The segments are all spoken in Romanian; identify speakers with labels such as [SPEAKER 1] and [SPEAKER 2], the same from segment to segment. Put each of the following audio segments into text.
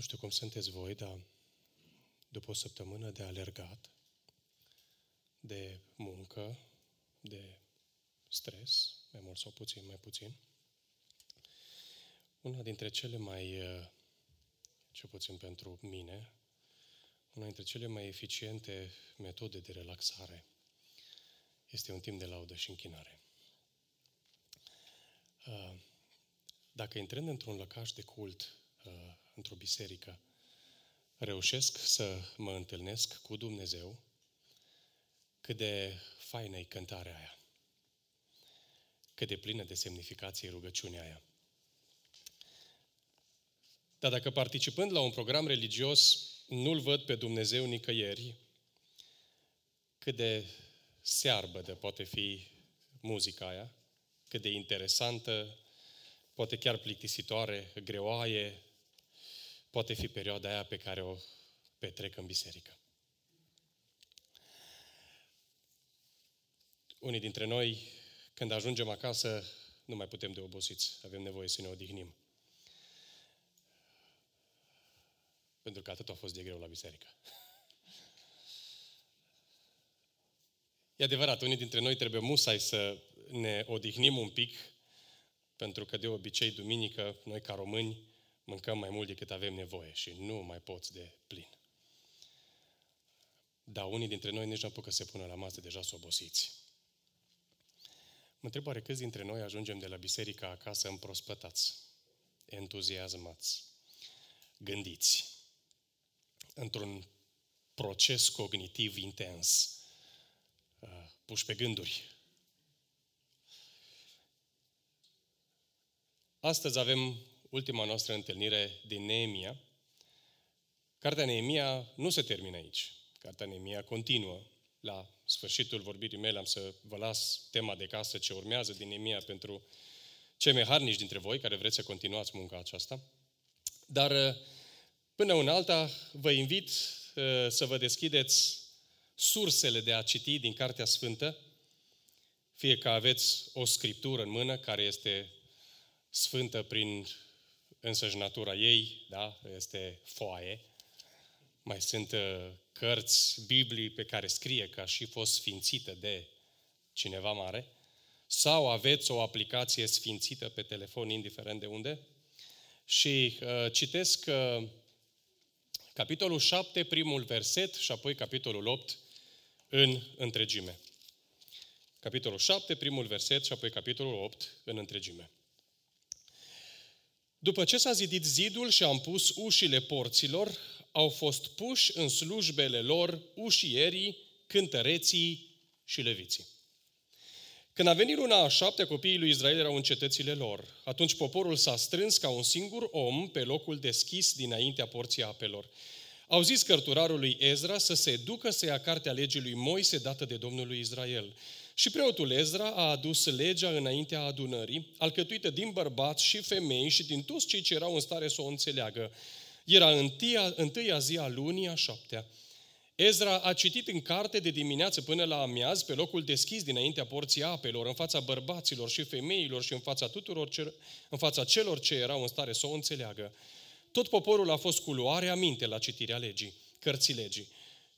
[SPEAKER 1] Nu știu cum sunteți voi, dar după o săptămână de alergat, de muncă, de stres, mai mult sau puțin, mai puțin, una dintre cele mai, uh, ce puțin pentru mine, una dintre cele mai eficiente metode de relaxare este un timp de laudă și închinare. Uh, dacă intrând într-un lăcaș de cult, uh, într-o biserică, reușesc să mă întâlnesc cu Dumnezeu, cât de faină e cântarea aia, cât de plină de semnificație e rugăciunea aia. Dar dacă participând la un program religios nu-L văd pe Dumnezeu nicăieri, cât de searbă de poate fi muzica aia, cât de interesantă, poate chiar plictisitoare, greoaie, poate fi perioada aia pe care o petrec în biserică. Unii dintre noi, când ajungem acasă, nu mai putem de obosiți. Avem nevoie să ne odihnim. Pentru că atât a fost de greu la biserică. E adevărat, unii dintre noi trebuie musai să ne odihnim un pic, pentru că de obicei, duminică, noi ca români, mâncăm mai mult decât avem nevoie și nu mai poți de plin. Dar unii dintre noi nici nu apucă să se pună la masă, deja sunt obosiți. Mă întreb oare câți dintre noi ajungem de la biserica acasă împrospătați, entuziasmați, gândiți, într-un proces cognitiv intens, uh, puși pe gânduri. Astăzi avem ultima noastră întâlnire din Neemia. Cartea Neemia nu se termină aici. Cartea Neemia continuă. La sfârșitul vorbirii mele am să vă las tema de casă ce urmează din Neemia pentru cei mai harnici dintre voi care vreți să continuați munca aceasta. Dar uh, până în alta vă invit uh, să vă deschideți sursele de a citi din Cartea Sfântă, fie că aveți o scriptură în mână care este sfântă prin însăși natura ei, da? este foaie. Mai sunt uh, cărți, Biblii pe care scrie că a și fost sfințită de cineva mare. Sau aveți o aplicație sfințită pe telefon, indiferent de unde. Și uh, citesc uh, capitolul 7, primul verset și apoi capitolul 8 în întregime. Capitolul 7, primul verset și apoi capitolul 8 în întregime. După ce s-a zidit zidul și am pus ușile porților, au fost puși în slujbele lor ușierii, cântăreții și leviții. Când a venit luna a șaptea, copiii lui Israel erau în cetățile lor. Atunci poporul s-a strâns ca un singur om pe locul deschis dinaintea porții apelor. Au zis cărturarul lui Ezra să se ducă să ia cartea legii lui Moise dată de Domnul lui Israel. Și preotul Ezra a adus legea înaintea adunării, alcătuită din bărbați și femei și din toți cei ce erau în stare să o înțeleagă. Era întâia, întâia zi a lunii a șaptea. Ezra a citit în carte de dimineață până la amiaz, pe locul deschis dinaintea porții apelor, în fața bărbaților și femeilor și în fața tuturor, ce, în fața celor ce erau în stare să o înțeleagă. Tot poporul a fost cu luare aminte la citirea legii, cărții legii.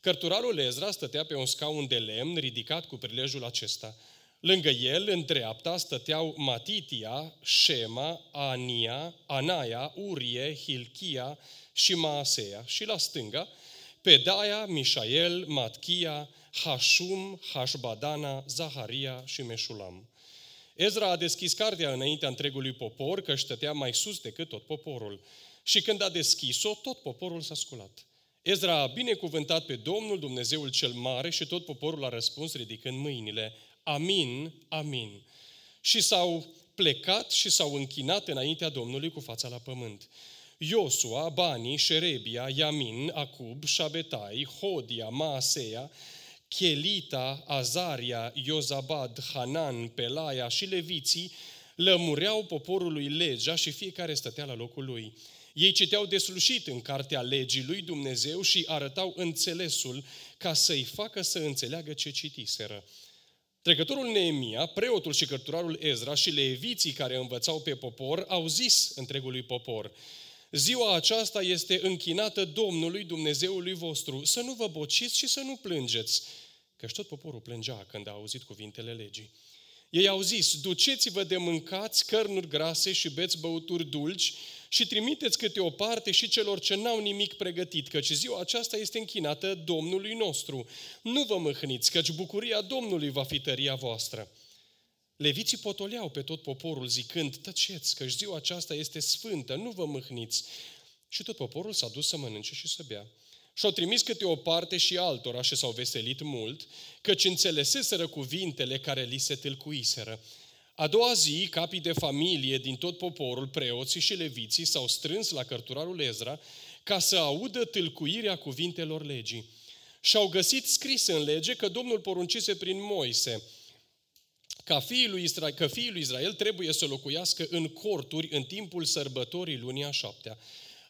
[SPEAKER 1] Cărturarul Ezra stătea pe un scaun de lemn ridicat cu prilejul acesta. Lângă el, în dreapta, stăteau Matitia, Shema, Ania, Anaia, Urie, Hilchia și Maaseia. Și la stânga, Pedaia, Mișael, Matchia, Hashum, Hashbadana, Zaharia și Meșulam. Ezra a deschis cartea înaintea întregului popor, că stătea mai sus decât tot poporul. Și când a deschis-o, tot poporul s-a sculat. Ezra a binecuvântat pe Domnul Dumnezeul cel Mare și tot poporul a răspuns ridicând mâinile. Amin, amin. Și s-au plecat și s-au închinat înaintea Domnului cu fața la pământ. Iosua, Bani, Șerebia, Yamin, Acub, Șabetai, Hodia, Maaseia, Chelita, Azaria, Iozabad, Hanan, Pelaia și leviții lămureau poporului legea și fiecare stătea la locul lui. Ei citeau deslușit în cartea legii lui Dumnezeu și arătau înțelesul ca să-i facă să înțeleagă ce citiseră. Trecătorul Neemia, preotul și cărturarul Ezra și leviții care învățau pe popor au zis întregului popor, Ziua aceasta este închinată Domnului Dumnezeului vostru. Să nu vă bociți și să nu plângeți. Căci tot poporul plângea când a auzit cuvintele legii. Ei au zis, duceți-vă de mâncați cărnuri grase și beți băuturi dulci și trimiteți câte o parte și celor ce n-au nimic pregătit, căci ziua aceasta este închinată Domnului nostru. Nu vă mâhniți, căci bucuria Domnului va fi tăria voastră. Leviții potoleau pe tot poporul zicând, tăceți, că ziua aceasta este sfântă, nu vă mâhniți. Și tot poporul s-a dus să mănânce și să bea. Și-au trimis câte o parte și altora și s-au veselit mult, căci înțeleseseră cuvintele care li se tâlcuiseră. A doua zi, capii de familie din tot poporul, preoții și leviții s-au strâns la cărturarul Ezra ca să audă tâlcuirea cuvintelor legii. Și au găsit scris în lege că Domnul poruncise prin Moise – ca fiii lui Israel, că fiii lui Israel trebuie să locuiască în corturi în timpul sărbătorii lunii a șaptea.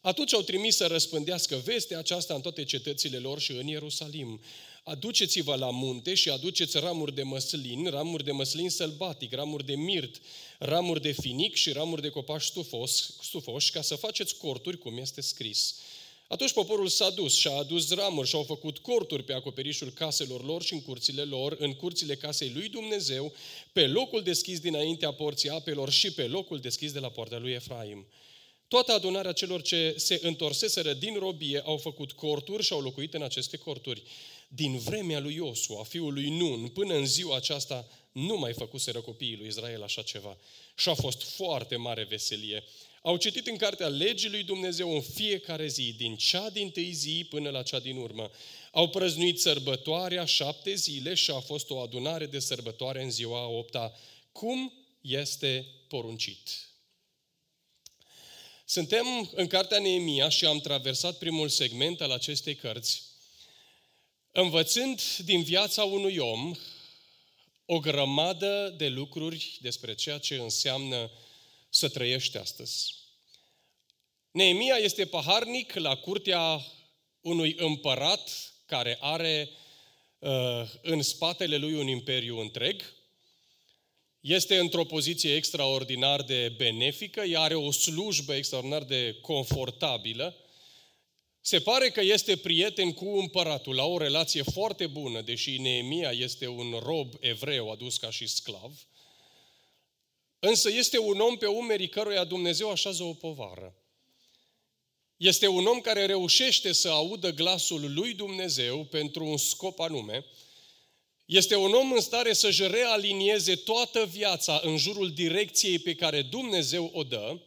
[SPEAKER 1] Atunci au trimis să răspândească vestea aceasta în toate cetățile lor și în Ierusalim. Aduceți-vă la munte și aduceți ramuri de măslin, ramuri de măslin sălbatic, ramuri de mirt, ramuri de finic și ramuri de copaci stufos, stufoși, ca să faceți corturi cum este scris. Atunci poporul s-a dus și a adus ramuri și au făcut corturi pe acoperișul caselor lor și în curțile lor, în curțile casei lui Dumnezeu, pe locul deschis dinaintea porții apelor și pe locul deschis de la poarta lui Efraim. Toată adunarea celor ce se întorseseră din robie au făcut corturi și au locuit în aceste corturi. Din vremea lui Iosua, fiul lui Nun, până în ziua aceasta, nu mai făcuseră copiii lui Israel așa ceva. Și a fost foarte mare veselie. Au citit în cartea legii lui Dumnezeu în fiecare zi, din cea din tâi zi până la cea din urmă. Au prăznuit sărbătoarea șapte zile și a fost o adunare de sărbătoare în ziua a opta, cum este poruncit. Suntem în cartea Neemia și am traversat primul segment al acestei cărți, învățând din viața unui om o grămadă de lucruri despre ceea ce înseamnă să trăiești astăzi. Neemia este paharnic la curtea unui împărat care are uh, în spatele lui un imperiu întreg. Este într-o poziție extraordinar de benefică, ea are o slujbă extraordinar de confortabilă. Se pare că este prieten cu împăratul, la o relație foarte bună, deși Neemia este un rob evreu adus ca și sclav. Însă este un om pe umerii căruia Dumnezeu așează o povară. Este un om care reușește să audă glasul lui Dumnezeu pentru un scop anume. Este un om în stare să-și realinieze toată viața în jurul direcției pe care Dumnezeu o dă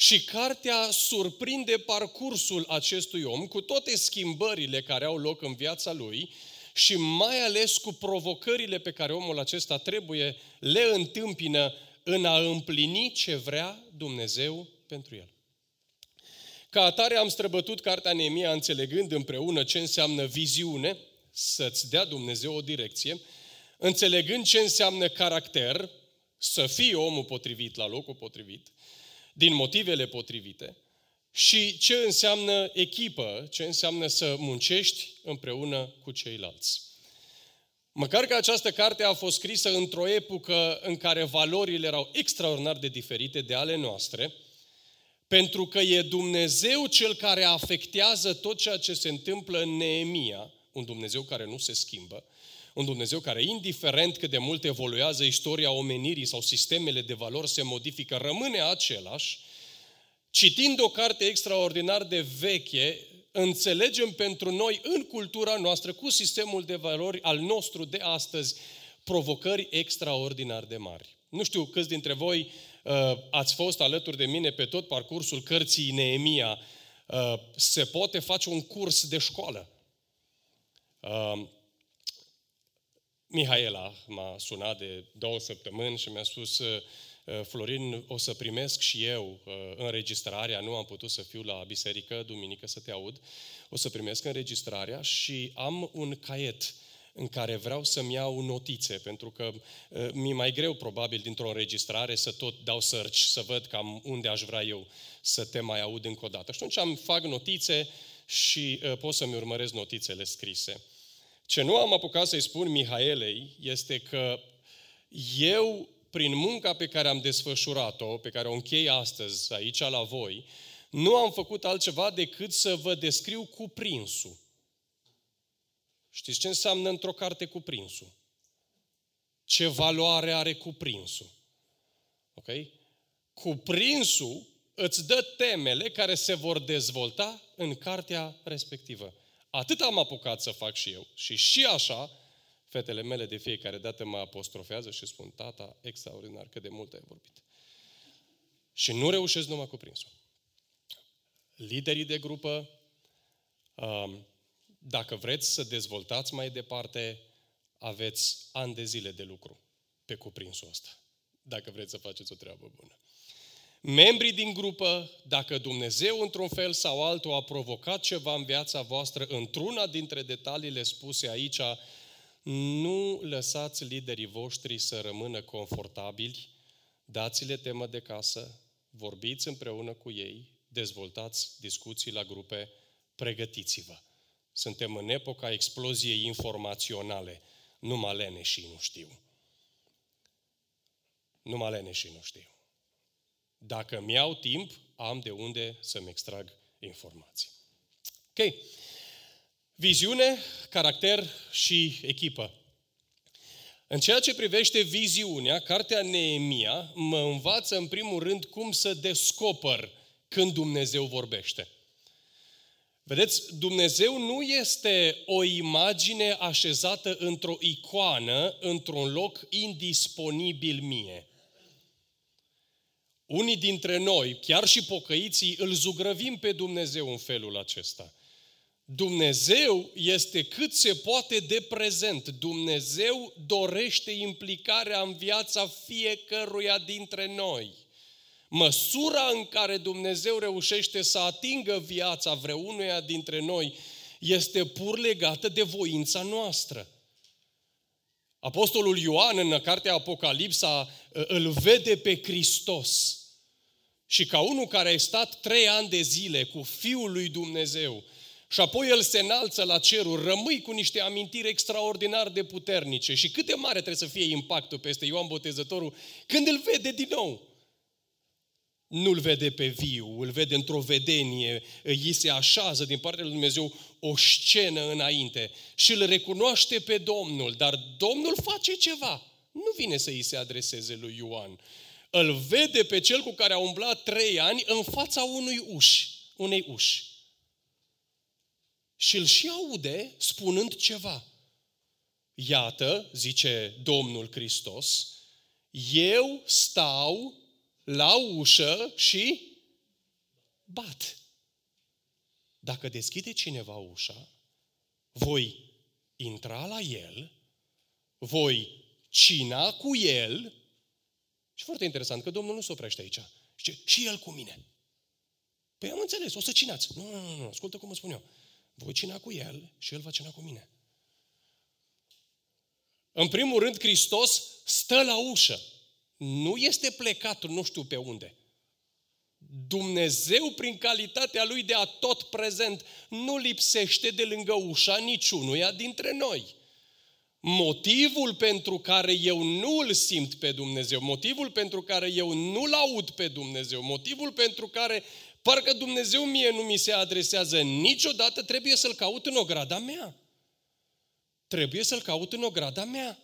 [SPEAKER 1] și cartea surprinde parcursul acestui om cu toate schimbările care au loc în viața lui și mai ales cu provocările pe care omul acesta trebuie le întâmpină în a împlini ce vrea Dumnezeu pentru el. Ca atare am străbătut cartea Neemia înțelegând împreună ce înseamnă viziune, să-ți dea Dumnezeu o direcție, înțelegând ce înseamnă caracter, să fii omul potrivit la locul potrivit, din motivele potrivite, și ce înseamnă echipă, ce înseamnă să muncești împreună cu ceilalți. Măcar că această carte a fost scrisă într-o epocă în care valorile erau extraordinar de diferite de ale noastre, pentru că e Dumnezeu cel care afectează tot ceea ce se întâmplă în Neemia, un Dumnezeu care nu se schimbă, un Dumnezeu care, indiferent cât de mult evoluează istoria omenirii sau sistemele de valori se modifică, rămâne același, citind o carte extraordinar de veche, înțelegem pentru noi, în cultura noastră, cu sistemul de valori al nostru de astăzi, provocări extraordinar de mari. Nu știu câți dintre voi uh, ați fost alături de mine pe tot parcursul cărții Neemia. Uh, se poate face un curs de școală. Uh, Mihaela m-a sunat de două săptămâni și mi-a spus uh, Florin, o să primesc și eu uh, înregistrarea, nu am putut să fiu la biserică duminică să te aud, o să primesc înregistrarea și am un caiet în care vreau să-mi iau notițe, pentru că uh, mi-e mai greu probabil dintr-o înregistrare să tot dau search, să văd cam unde aș vrea eu să te mai aud încă o dată. Și atunci am fac notițe și uh, pot să-mi urmăresc notițele scrise. Ce nu am apucat să-i spun Mihaelei este că eu, prin munca pe care am desfășurat-o, pe care o închei astăzi aici la voi, nu am făcut altceva decât să vă descriu cuprinsul. Știți ce înseamnă într-o carte cuprinsul? Ce valoare are cuprinsul? Ok? Cuprinsul îți dă temele care se vor dezvolta în cartea respectivă. Atât am apucat să fac și eu. Și și așa, fetele mele de fiecare dată mă apostrofează și spun, tata, extraordinar, cât de mult ai vorbit. Și nu reușesc numai cuprinsul. Liderii de grupă, um, dacă vreți să dezvoltați mai departe, aveți ani de zile de lucru pe cuprinsul ăsta, dacă vreți să faceți o treabă bună. Membrii din grupă, dacă Dumnezeu într-un fel sau altul a provocat ceva în viața voastră, într-una dintre detaliile spuse aici, nu lăsați liderii voștri să rămână confortabili, dați-le temă de casă, vorbiți împreună cu ei, dezvoltați discuții la grupe, pregătiți-vă. Suntem în epoca exploziei informaționale. Numai leneșii nu știu. Numai leneșii nu știu. Dacă îmi iau timp, am de unde să-mi extrag informații. Ok. Viziune, caracter și echipă. În ceea ce privește viziunea, cartea Neemia mă învață în primul rând cum să descoper când Dumnezeu vorbește. Vedeți, Dumnezeu nu este o imagine așezată într-o icoană, într-un loc indisponibil mie. Unii dintre noi, chiar și pocăiții, îl zugrăvim pe Dumnezeu în felul acesta. Dumnezeu este cât se poate de prezent. Dumnezeu dorește implicarea în viața fiecăruia dintre noi. Măsura în care Dumnezeu reușește să atingă viața vreunuia dintre noi este pur legată de voința noastră. Apostolul Ioan în cartea Apocalipsa îl vede pe Hristos. Și ca unul care a stat trei ani de zile cu Fiul lui Dumnezeu, și apoi el se înalță la cerul, rămâi cu niște amintiri extraordinar de puternice. Și cât de mare trebuie să fie impactul peste Ioan Botezătorul când îl vede din nou. Nu-l vede pe viu, îl vede într-o vedenie, îi se așează din partea lui Dumnezeu o scenă înainte și îl recunoaște pe Domnul, dar Domnul face ceva. Nu vine să îi se adreseze lui Ioan. Îl vede pe cel cu care a umblat trei ani în fața unui uși, unei uși și îl și aude spunând ceva. Iată, zice Domnul Hristos, eu stau la ușă și bat. Dacă deschide cineva ușa, voi intra la el, voi cina cu el și foarte interesant că Domnul nu se oprește aici. Și și el cu mine. Păi am înțeles, o să cinați. Nu, nu, nu, nu, ascultă cum îți spun eu. Voi cina cu el și el va cina cu mine. În primul rând, Hristos stă la ușă. Nu este plecat nu știu pe unde. Dumnezeu, prin calitatea Lui de a tot prezent, nu lipsește de lângă ușa niciunuia dintre noi. Motivul pentru care eu nu îl simt pe Dumnezeu, motivul pentru care eu nu-l aud pe Dumnezeu, motivul pentru care Parcă Dumnezeu mie nu mi se adresează niciodată, trebuie să-L caut în ograda mea. Trebuie să-L caut în ograda mea.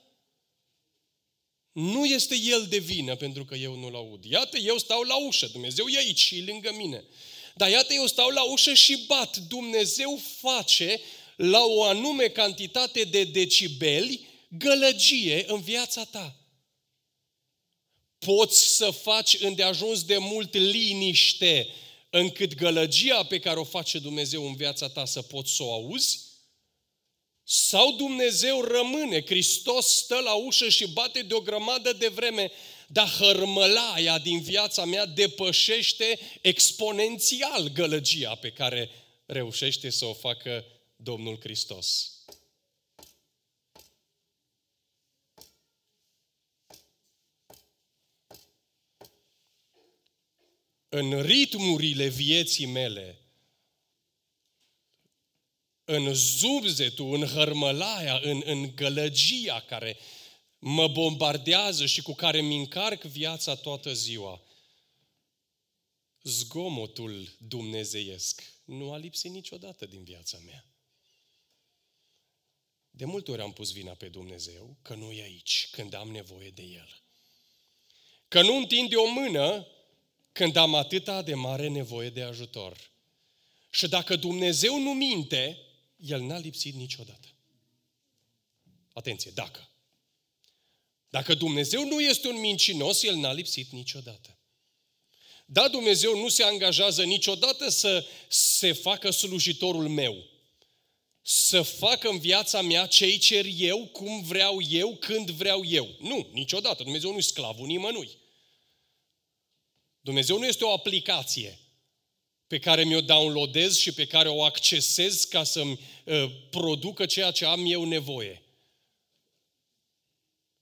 [SPEAKER 1] Nu este El de vină pentru că eu nu-L aud. Iată, eu stau la ușă, Dumnezeu e aici și lângă mine. Dar iată, eu stau la ușă și bat. Dumnezeu face la o anume cantitate de decibeli gălăgie în viața ta. Poți să faci îndeajuns de mult liniște încât gălăgia pe care o face Dumnezeu în viața ta să poți să o auzi? Sau Dumnezeu rămâne, Hristos stă la ușă și bate de o grămadă de vreme, dar hărmălaia din viața mea depășește exponențial gălăgia pe care reușește să o facă Domnul Hristos. în ritmurile vieții mele, în zubzetul, în hărmălaia, în, în gălăgia care mă bombardează și cu care mi încarc viața toată ziua. zgomotul dumnezeiesc nu a lipsit niciodată din viața mea. De multe ori am pus vina pe Dumnezeu că nu e aici când am nevoie de El. Că nu întinde o mână când am atâta de mare nevoie de ajutor. Și dacă Dumnezeu nu minte, El n-a lipsit niciodată. Atenție, dacă. Dacă Dumnezeu nu este un mincinos, El n-a lipsit niciodată. Da, Dumnezeu nu se angajează niciodată să se facă slujitorul meu. Să facă în viața mea ce cer eu, cum vreau eu, când vreau eu. Nu, niciodată. Dumnezeu nu e sclavul nimănui. Dumnezeu nu este o aplicație pe care mi-o downloadez și pe care o accesez ca să-mi uh, producă ceea ce am eu nevoie.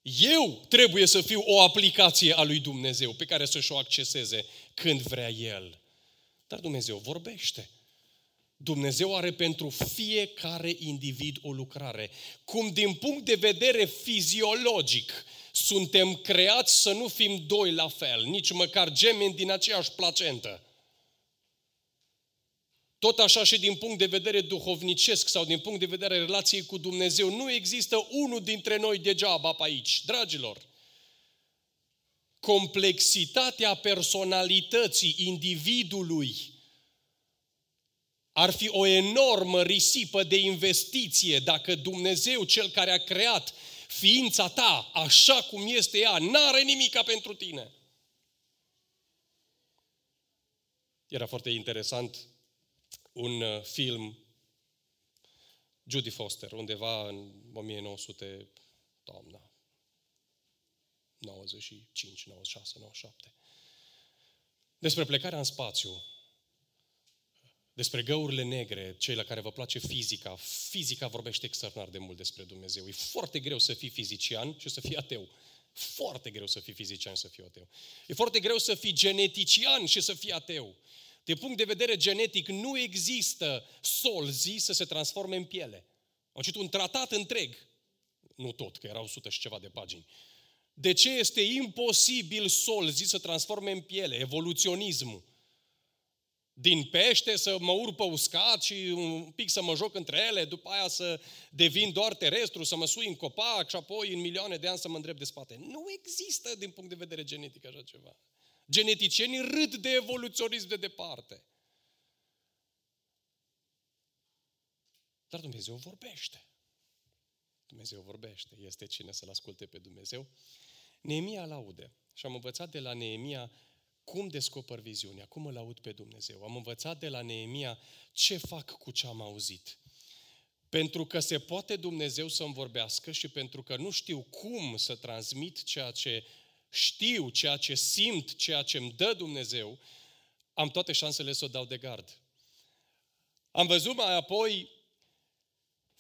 [SPEAKER 1] Eu trebuie să fiu o aplicație a lui Dumnezeu pe care să-și o acceseze când vrea El. Dar Dumnezeu vorbește. Dumnezeu are pentru fiecare individ o lucrare. Cum din punct de vedere fiziologic suntem creați să nu fim doi la fel, nici măcar gemeni din aceeași placentă. Tot așa și din punct de vedere duhovnicesc sau din punct de vedere relației cu Dumnezeu, nu există unul dintre noi degeaba pe aici. Dragilor, complexitatea personalității individului ar fi o enormă risipă de investiție dacă Dumnezeu, Cel care a creat ființa ta, așa cum este ea, n-are nimica pentru tine. Era foarte interesant un uh, film Judy Foster, undeva în 1900, doamna, 95, 96, 97. Despre plecarea în spațiu, despre găurile negre, cei la care vă place fizica. Fizica vorbește extraordinar de mult despre Dumnezeu. E foarte greu să fii fizician și să fii ateu. Foarte greu să fii fizician și să fii ateu. E foarte greu să fii genetician și să fii ateu. De punct de vedere genetic, nu există solzi să se transforme în piele. Am citit un tratat întreg, nu tot, că erau 100 și ceva de pagini. De ce este imposibil solzi să transforme în piele? Evoluționismul. Din pește să mă urc pe uscat și un pic să mă joc între ele, după aia să devin doar terestru, să mă sui în copac și apoi în milioane de ani să mă îndrept de spate. Nu există din punct de vedere genetic așa ceva. Geneticienii râd de evoluționism de departe. Dar Dumnezeu vorbește. Dumnezeu vorbește. Este cine să-L asculte pe Dumnezeu. Neemia laude. Și am învățat de la Neemia cum descoper viziunea, cum îl aud pe Dumnezeu. Am învățat de la Neemia ce fac cu ce am auzit. Pentru că se poate Dumnezeu să-mi vorbească și pentru că nu știu cum să transmit ceea ce știu, ceea ce simt, ceea ce îmi dă Dumnezeu, am toate șansele să o dau de gard. Am văzut mai apoi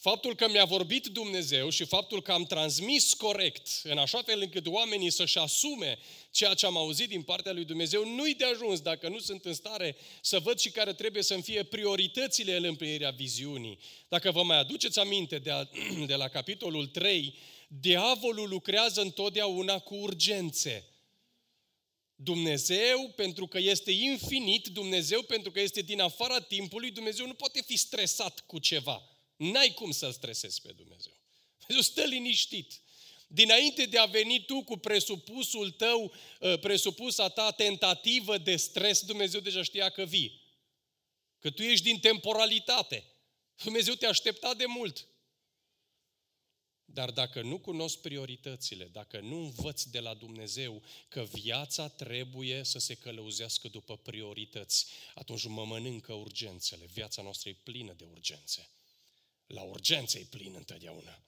[SPEAKER 1] Faptul că mi-a vorbit Dumnezeu și faptul că am transmis corect, în așa fel încât oamenii să-și asume ceea ce am auzit din partea lui Dumnezeu, nu-i de ajuns dacă nu sunt în stare să văd și care trebuie să-mi fie prioritățile în împlinirea viziunii. Dacă vă mai aduceți aminte de, a, de la capitolul 3, diavolul lucrează întotdeauna cu urgențe. Dumnezeu, pentru că este infinit, Dumnezeu, pentru că este din afara timpului, Dumnezeu nu poate fi stresat cu ceva. N-ai cum să-L stresezi pe Dumnezeu. Dumnezeu stă liniștit. Dinainte de a veni tu cu presupusul tău, ă, presupusa ta tentativă de stres, Dumnezeu deja știa că vii. Că tu ești din temporalitate. Dumnezeu te aștepta de mult. Dar dacă nu cunosc prioritățile, dacă nu învăț de la Dumnezeu că viața trebuie să se călăuzească după priorități, atunci mă mănâncă urgențele. Viața noastră e plină de urgențe. La urgențe e plin întotdeauna.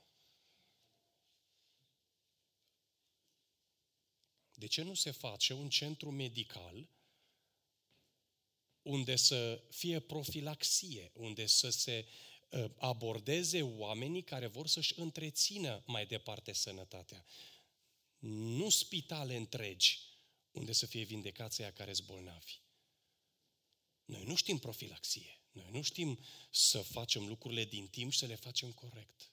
[SPEAKER 1] De ce nu se face un centru medical unde să fie profilaxie, unde să se ă, abordeze oamenii care vor să-și întrețină mai departe sănătatea? Nu spitale întregi unde să fie vindecați aia care sunt bolnavi. Noi nu știm profilaxie. Noi nu știm să facem lucrurile din timp și să le facem corect.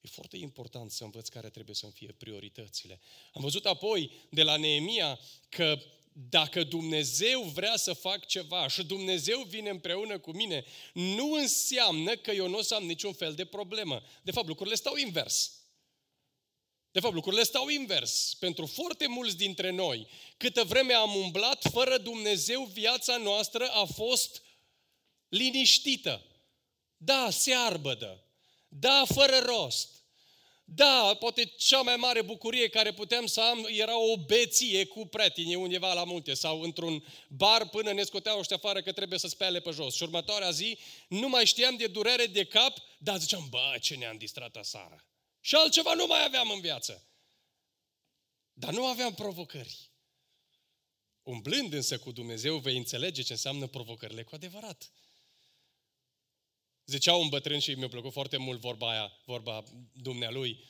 [SPEAKER 1] E foarte important să învăț care trebuie să fie prioritățile. Am văzut apoi de la Neemia că dacă Dumnezeu vrea să fac ceva și Dumnezeu vine împreună cu mine, nu înseamnă că eu nu o să am niciun fel de problemă. De fapt, lucrurile stau invers. De fapt, lucrurile stau invers. Pentru foarte mulți dintre noi, câtă vreme am umblat fără Dumnezeu, viața noastră a fost liniștită. Da, se arbădă. Da, fără rost. Da, poate cea mai mare bucurie care puteam să am era o beție cu pretini undeva la munte sau într-un bar până ne scoteau ăștia afară că trebuie să spele pe jos. Și următoarea zi nu mai știam de durere de cap, dar ziceam, bă, ce ne-am distrat aseară. Și altceva nu mai aveam în viață. Dar nu aveam provocări. Umblând însă cu Dumnezeu, vei înțelege ce înseamnă provocările cu adevărat. Zicea un bătrân și mi-a plăcut foarte mult vorba aia, vorba dumnealui.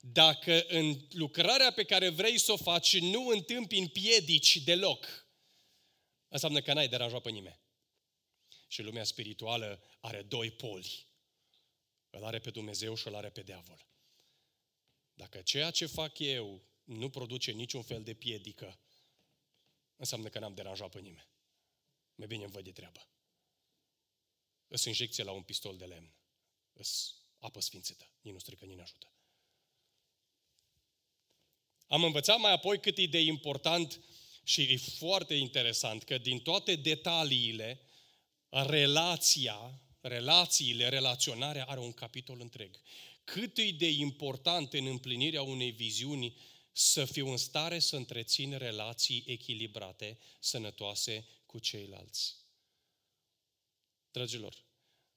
[SPEAKER 1] Dacă în lucrarea pe care vrei să o faci nu întâmpini piedici deloc, înseamnă că n-ai deranjat pe nimeni. Și lumea spirituală are doi poli. Îl are pe Dumnezeu și îl are pe diavol. Dacă ceea ce fac eu nu produce niciun fel de piedică, înseamnă că n-am deranjat pe nimeni. Mai bine îmi văd de treabă. Îs injecție la un pistol de lemn. Îs apă sfințită. Nici nu strică, nici nu ajută. Am învățat mai apoi cât e de important și e foarte interesant că din toate detaliile, relația, relațiile, relaționarea are un capitol întreg. Cât e de important în împlinirea unei viziuni să fiu în stare să întrețin relații echilibrate, sănătoase cu ceilalți. Dragilor,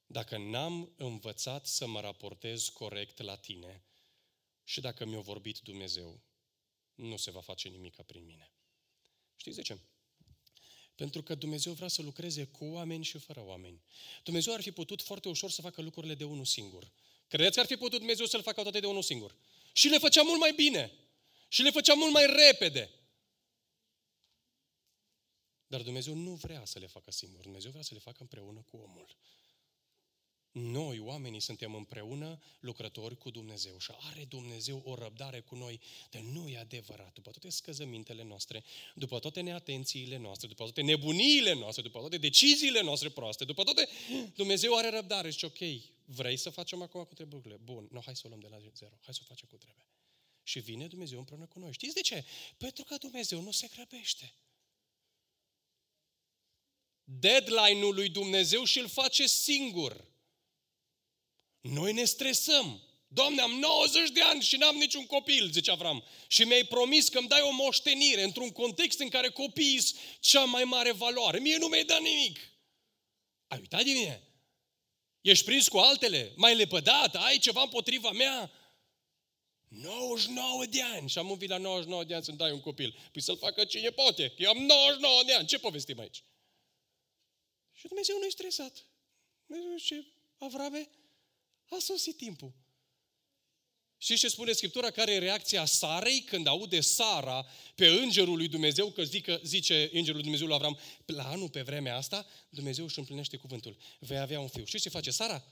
[SPEAKER 1] dacă n-am învățat să mă raportez corect la tine și dacă mi-a vorbit Dumnezeu, nu se va face nimic prin mine. Știți de ce? Pentru că Dumnezeu vrea să lucreze cu oameni și fără oameni. Dumnezeu ar fi putut foarte ușor să facă lucrurile de unul singur. Credeți că ar fi putut Dumnezeu să-l facă toate de unul singur? Și le făcea mult mai bine. Și le făcea mult mai repede. Dar Dumnezeu nu vrea să le facă singur. Dumnezeu vrea să le facă împreună cu omul. Noi, oamenii, suntem împreună lucrători cu Dumnezeu și are Dumnezeu o răbdare cu noi, dar nu e adevărat. După toate scăzămintele noastre, după toate neatențiile noastre, după toate nebuniile noastre, după toate deciziile noastre proaste, după toate, Dumnezeu are răbdare și ok, vrei să facem acum cu treburile? Bun, no, hai să o luăm de la zero, hai să o facem cu trebuie. Și vine Dumnezeu împreună cu noi. Știți de ce? Pentru că Dumnezeu nu se grăbește deadline-ul lui Dumnezeu și îl face singur. Noi ne stresăm. Doamne, am 90 de ani și n-am niciun copil, zice Avram. Și mi-ai promis că îmi dai o moștenire într-un context în care copiii sunt cea mai mare valoare. Mie nu mi-ai dat nimic. Ai uitat de mine? Ești prins cu altele? Mai lepădat? Ai ceva împotriva mea? 99 de ani și am un la 99 de ani să-mi dai un copil. Păi să-l facă cine poate. Eu am 99 de ani. Ce povestim aici? Și Dumnezeu nu-i stresat. Dumnezeu zice, Avrame, a sosit timpul. Și ce spune Scriptura? Care e reacția Sarei când aude Sara pe îngerul lui Dumnezeu, că zică, zice îngerul lui Dumnezeu lui Avram, la anul pe vremea asta, Dumnezeu își împlinește cuvântul. Vei avea un fiu. Și ce face Sara?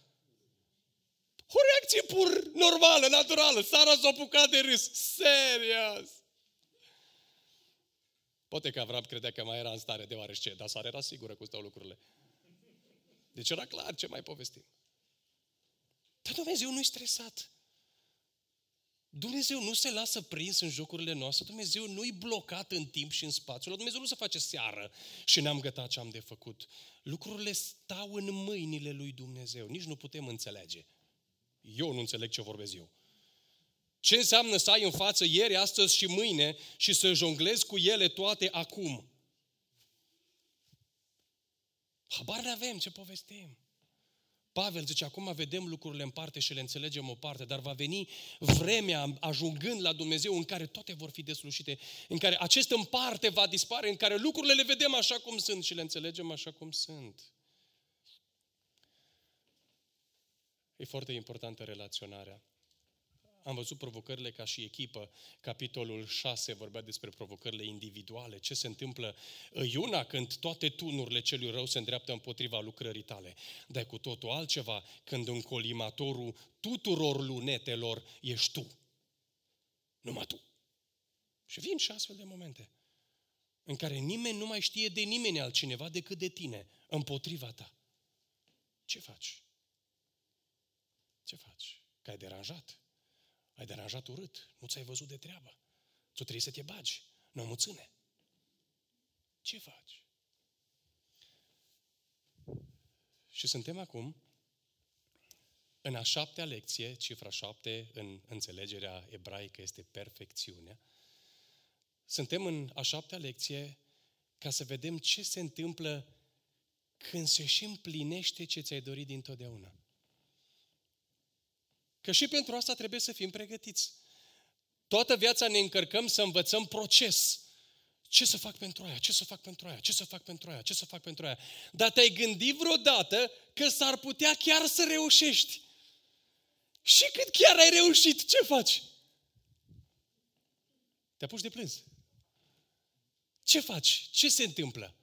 [SPEAKER 1] O reacție pur normală, naturală. Sara s-a apucat de râs. Serios! Poate că Avram credea că mai era în stare deoarece, dar Sara era sigură cu stau lucrurile. Deci era clar ce mai povestim. Dar Dumnezeu nu-i stresat. Dumnezeu nu se lasă prins în jocurile noastre, Dumnezeu nu-i blocat în timp și în spațiu, la Dumnezeu nu se face seară și n-am gătat ce am de făcut. Lucrurile stau în mâinile lui Dumnezeu, nici nu putem înțelege. Eu nu înțeleg ce vorbesc eu. Ce înseamnă să ai în față ieri, astăzi și mâine și să jonglezi cu ele toate acum? Habar ne avem ce povestim. Pavel zice, acum vedem lucrurile în parte și le înțelegem o parte, dar va veni vremea ajungând la Dumnezeu în care toate vor fi deslușite, în care acest în parte va dispare, în care lucrurile le vedem așa cum sunt și le înțelegem așa cum sunt. E foarte importantă relaționarea. Am văzut provocările ca și echipă. Capitolul 6 vorbea despre provocările individuale. Ce se întâmplă iuna când toate tunurile celui rău se îndreaptă împotriva lucrării tale. Dar cu totul altceva când în colimatorul tuturor lunetelor ești tu. Numai tu. Și vin și astfel de momente. în care nimeni nu mai știe de nimeni altcineva decât de tine, împotriva ta. Ce faci? Ce faci? Că ai deranjat. Ai deranjat urât. Nu ți-ai văzut de treabă. Tu trebuie să te bagi. Nu mă ține. Ce faci? Și suntem acum în a șaptea lecție, cifra șapte în înțelegerea ebraică este perfecțiunea. Suntem în a șaptea lecție ca să vedem ce se întâmplă când se și împlinește ce ți-ai dorit dintotdeauna. Că și pentru asta trebuie să fim pregătiți. Toată viața ne încărcăm să învățăm proces. Ce să fac pentru aia? Ce să fac pentru aia? Ce să fac pentru aia? Ce să fac pentru aia? Dar te-ai gândit vreodată că s-ar putea chiar să reușești. Și cât chiar ai reușit, ce faci? Te apuci de plâns. Ce faci? Ce se întâmplă?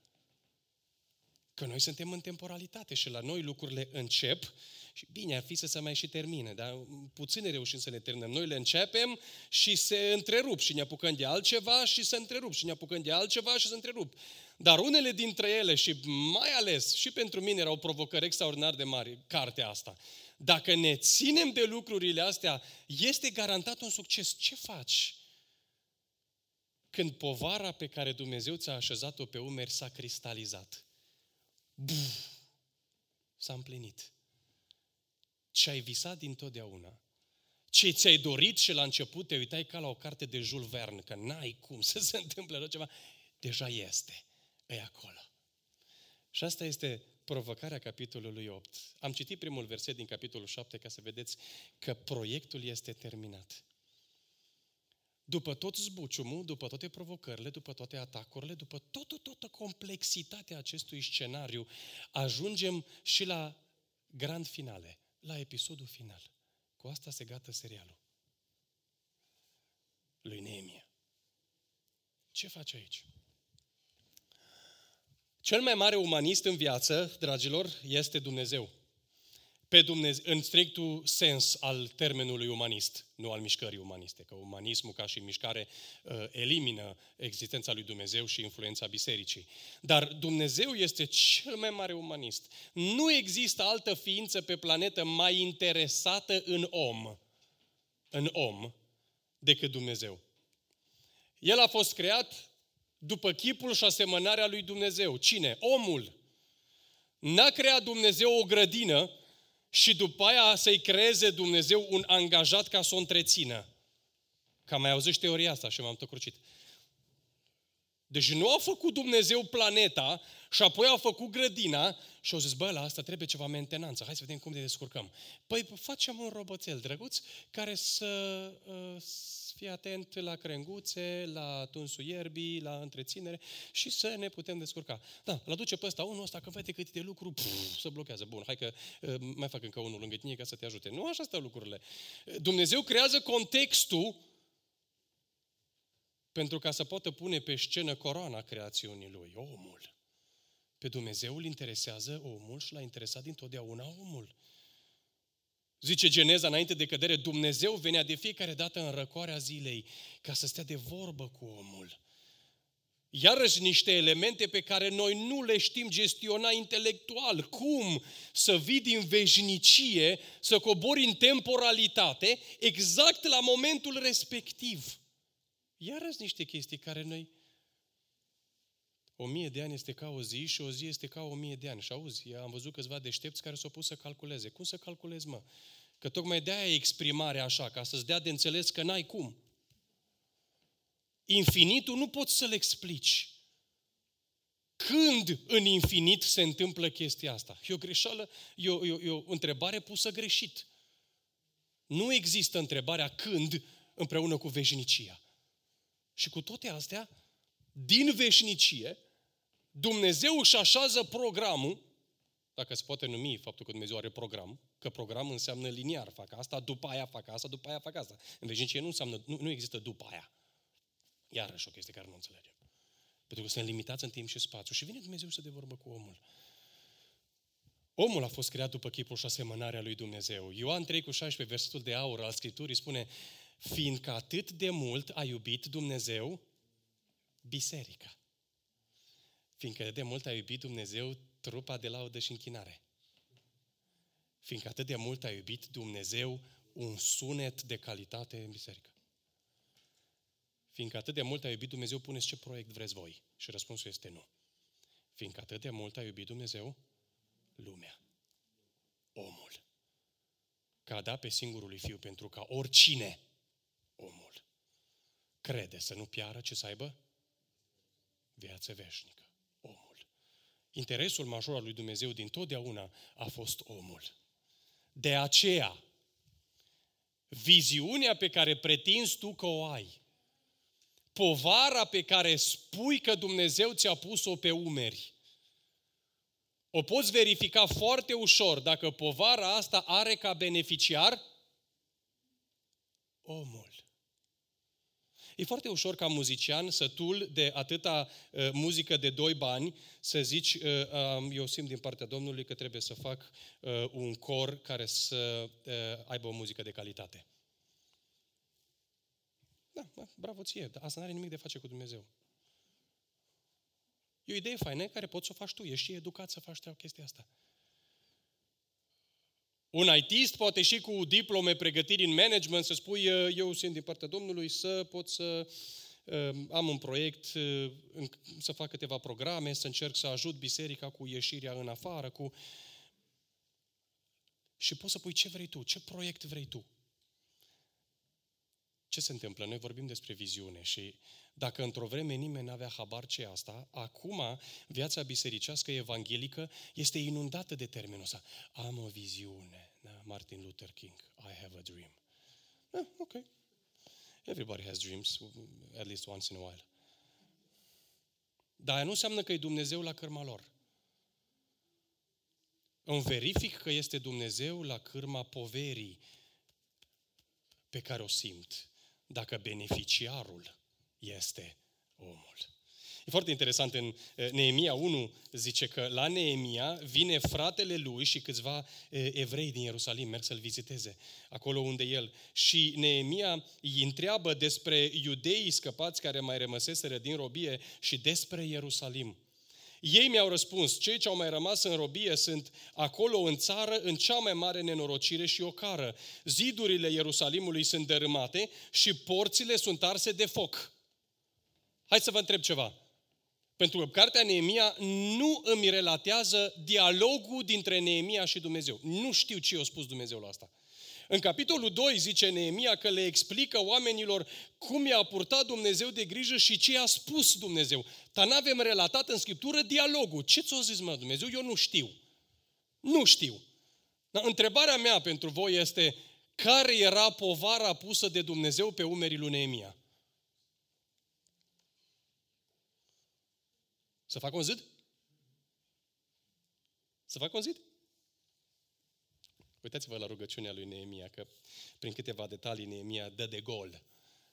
[SPEAKER 1] Că noi suntem în temporalitate și la noi lucrurile încep și bine ar fi să se mai și termine, dar puțin reușim să ne terminăm. Noi le începem și se întrerup și ne apucăm de altceva și se întrerup și ne apucăm de altceva și se întrerup. Dar unele dintre ele și mai ales și pentru mine erau provocări extraordinar de mari, cartea asta. Dacă ne ținem de lucrurile astea, este garantat un succes. Ce faci? Când povara pe care Dumnezeu ți-a așezat-o pe umeri s-a cristalizat. Buf, s-a împlinit. Ce ai visat dintotdeauna, ce ți-ai dorit și la început te uitai ca la o carte de Jules Verne, că n-ai cum să se întâmple rău ceva, deja este, e acolo. Și asta este provocarea capitolului 8. Am citit primul verset din capitolul 7 ca să vedeți că proiectul este terminat. După tot zbuciumul, după toate provocările, după toate atacurile, după toată, toată complexitatea acestui scenariu, ajungem și la grand finale, la episodul final. Cu asta se gata serialul. Lui Neemia. Ce face aici? Cel mai mare umanist în viață, dragilor, este Dumnezeu. Pe Dumnezeu, în strictul sens al termenului umanist, nu al mișcării umaniste, că umanismul ca și mișcare uh, elimină existența lui Dumnezeu și influența bisericii. Dar Dumnezeu este cel mai mare umanist. Nu există altă ființă pe planetă mai interesată în om, în om, decât Dumnezeu. El a fost creat după chipul și asemănarea lui Dumnezeu. Cine? Omul. N-a creat Dumnezeu o grădină și după aia să-i creeze Dumnezeu un angajat ca să o întrețină. Că mai auzit teoria asta și m-am tăcrucit. Deci nu a făcut Dumnezeu planeta și apoi a făcut grădina și au zis, bă, la asta trebuie ceva mentenanță, hai să vedem cum ne descurcăm. Păi facem un roboțel drăguț care să uh, fie atent la crenguțe, la tunsul ierbii, la întreținere și să ne putem descurca. Da, îl aduce pe ăsta unul ăsta, că vede cât de lucru, pf, să blochează. Bun, hai că uh, mai fac încă unul lângă tine ca să te ajute. Nu așa stau lucrurile. Dumnezeu creează contextul pentru ca să poată pune pe scenă coroana creațiunii lui, omul. Pe Dumnezeu îl interesează omul și l-a interesat dintotdeauna omul. Zice Geneza înainte de cădere, Dumnezeu venea de fiecare dată în răcoarea zilei ca să stea de vorbă cu omul. Iarăși niște elemente pe care noi nu le știm gestiona intelectual. Cum să vii din veșnicie, să cobori în temporalitate, exact la momentul respectiv. Iarăși niște chestii care noi... O mie de ani este ca o zi și o zi este ca o mie de ani. Și auzi, am văzut câțiva deștepți care s-au pus să calculeze. Cum să calculezi, mă? Că tocmai de-aia e exprimarea așa, ca să-ți dea de înțeles că n-ai cum. Infinitul nu poți să-l explici. Când în infinit se întâmplă chestia asta? E o greșeală, e o, e o, e o întrebare pusă greșit. Nu există întrebarea când împreună cu veșnicia. Și cu toate astea, din veșnicie, Dumnezeu își așează programul, dacă se poate numi faptul că Dumnezeu are program, că program înseamnă liniar, fac asta, după aia fac asta, după aia fac asta. În veșnicie nu înseamnă, nu, nu există după aia. Iarăși o chestie care nu înțelegem. Pentru că suntem limitați în timp și spațiu. Și vine Dumnezeu să de vorbă cu omul. Omul a fost creat după chipul și asemănarea lui Dumnezeu. Ioan 3 cu 16, versetul de aur al Scripturii spune fiindcă atât de mult a iubit Dumnezeu biserica. Fiindcă de mult a iubit Dumnezeu trupa de laudă și închinare. Fiindcă atât de mult a iubit Dumnezeu un sunet de calitate în biserică. Fiindcă atât de mult a iubit Dumnezeu, puneți ce proiect vreți voi. Și răspunsul este nu. Fiindcă atât de mult a iubit Dumnezeu lumea. Omul. Că a dat pe singurul fiu pentru ca oricine omul crede să nu piară, ce să aibă? Viață veșnică. Omul. Interesul major al lui Dumnezeu din totdeauna a fost omul. De aceea, viziunea pe care pretinzi tu că o ai, povara pe care spui că Dumnezeu ți-a pus-o pe umeri, o poți verifica foarte ușor dacă povara asta are ca beneficiar omul. E foarte ușor ca muzician, sătul de atâta uh, muzică de doi bani, să zici, uh, uh, eu simt din partea Domnului că trebuie să fac uh, un cor care să uh, aibă o muzică de calitate. Da, bravo ție, dar asta nu are nimic de face cu Dumnezeu. E o idee faină care poți să o faci tu. Ești și educat să faci chestia asta. Un ITist poate și cu diplome pregătiri în management să spui eu sunt din partea Domnului să pot să am un proiect, să fac câteva programe, să încerc să ajut biserica cu ieșirea în afară, cu... Și poți să pui ce vrei tu, ce proiect vrei tu. Ce se întâmplă? Noi vorbim despre viziune și dacă într-o vreme nimeni n-avea habar ce asta, acum viața bisericească evanghelică este inundată de termenul ăsta. Am o viziune. Da? Martin Luther King. I have a dream. Ah, ok. Everybody has dreams, at least once in a while. Dar nu înseamnă că e Dumnezeu la cârma lor. Îmi verific că este Dumnezeu la cârma poverii pe care o simt dacă beneficiarul este omul. E foarte interesant, în eh, Neemia 1 zice că la Neemia vine fratele lui și câțiva eh, evrei din Ierusalim, merg să-l viziteze acolo unde el. Și Neemia îi întreabă despre iudeii scăpați care mai rămăseseră din robie și despre Ierusalim. Ei mi-au răspuns, cei ce au mai rămas în robie sunt acolo în țară în cea mai mare nenorocire și ocară. Zidurile Ierusalimului sunt dărâmate și porțile sunt arse de foc. Hai să vă întreb ceva. Pentru că cartea Neemia nu îmi relatează dialogul dintre Neemia și Dumnezeu. Nu știu ce i-a spus Dumnezeu la asta. În capitolul 2 zice Neemia că le explică oamenilor cum i-a purtat Dumnezeu de grijă și ce i-a spus Dumnezeu. Dar nu avem relatat în Scriptură dialogul. Ce ți-a zis, mă, Dumnezeu? Eu nu știu. Nu știu. Dar întrebarea mea pentru voi este, care era povara pusă de Dumnezeu pe umerii lui Neemia? Să fac un zid? Să fac un zid? Uitați-vă la rugăciunea lui Neemia, că prin câteva detalii Neemia dă de gol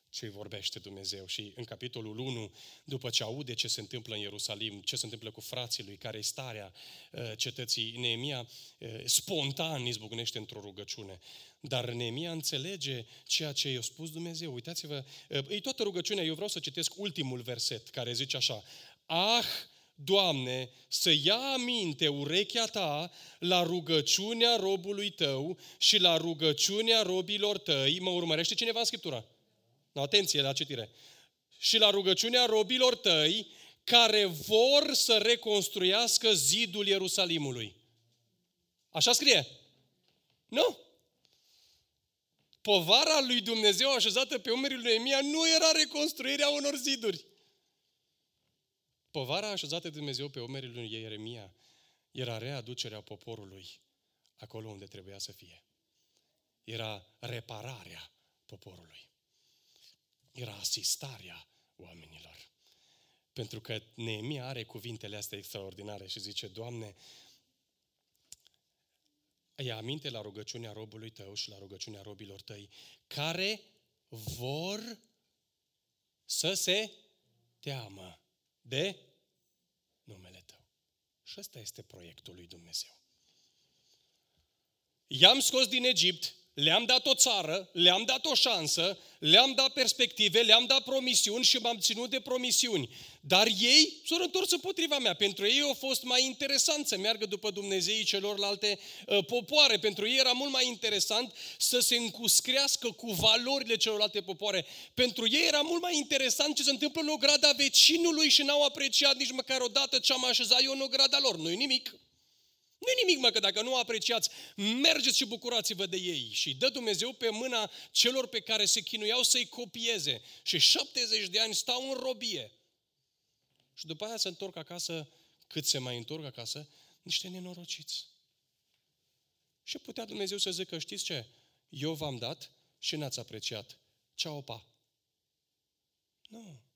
[SPEAKER 1] ce vorbește Dumnezeu. Și în capitolul 1, după ce aude ce se întâmplă în Ierusalim, ce se întâmplă cu frații lui, care e starea uh, cetății, Neemia uh, spontan izbucnește într-o rugăciune. Dar Neemia înțelege ceea ce i-a spus Dumnezeu. Uitați-vă, uh, e toată rugăciunea, eu vreau să citesc ultimul verset, care zice așa, Ah, Doamne, să ia aminte urechea ta la rugăciunea robului tău și la rugăciunea robilor tăi. Mă urmărește cineva în Scriptura? No, atenție la citire. Și la rugăciunea robilor tăi care vor să reconstruiască zidul Ierusalimului. Așa scrie? Nu? Povara lui Dumnezeu așezată pe umerii lui Emia nu era reconstruirea unor ziduri. Povara așezată de Dumnezeu pe umerii lui Ieremia era readucerea poporului acolo unde trebuia să fie. Era repararea poporului. Era asistarea oamenilor. Pentru că Neemia are cuvintele astea extraordinare și zice, Doamne, ia aminte la rugăciunea robului tău și la rugăciunea robilor tăi, care vor să se teamă de numele Tău. Și ăsta este proiectul lui Dumnezeu. I-am scos din Egipt, le-am dat o țară, le-am dat o șansă, le-am dat perspective, le-am dat promisiuni și m-am ținut de promisiuni. Dar ei s-au întors împotriva mea. Pentru ei a fost mai interesant să meargă după Dumnezeii celorlalte uh, popoare. Pentru ei era mult mai interesant să se încuscrească cu valorile celorlalte popoare. Pentru ei era mult mai interesant ce se întâmplă în ograda vecinului și n-au apreciat nici măcar o dată ce am așezat eu în ograda lor. Nu-i nimic. Nu nimic, mă, că dacă nu apreciați, mergeți și bucurați-vă de ei. Și dă Dumnezeu pe mâna celor pe care se chinuiau să-i copieze. Și 70 de ani stau în robie. Și după aia se întorc acasă, cât se mai întorc acasă, niște nenorociți. Și putea Dumnezeu să zică, știți ce? Eu v-am dat și n-ați apreciat. Ceau, pa. Nu.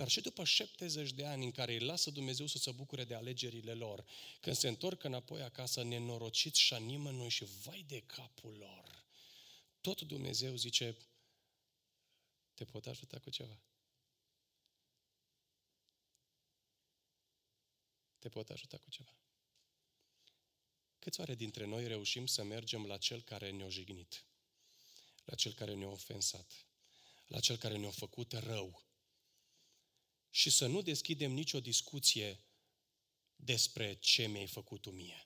[SPEAKER 1] Dar și după 70 de ani în care îi lasă Dumnezeu să se bucure de alegerile lor, când se întorc înapoi acasă nenorociți și a nimănui și vai de capul lor, tot Dumnezeu zice, te pot ajuta cu ceva. Te pot ajuta cu ceva. Câți oare dintre noi reușim să mergem la cel care ne-a jignit, la cel care ne-a ofensat, la cel care ne-a făcut rău, și să nu deschidem nicio discuție despre ce mi-ai făcut tu mie.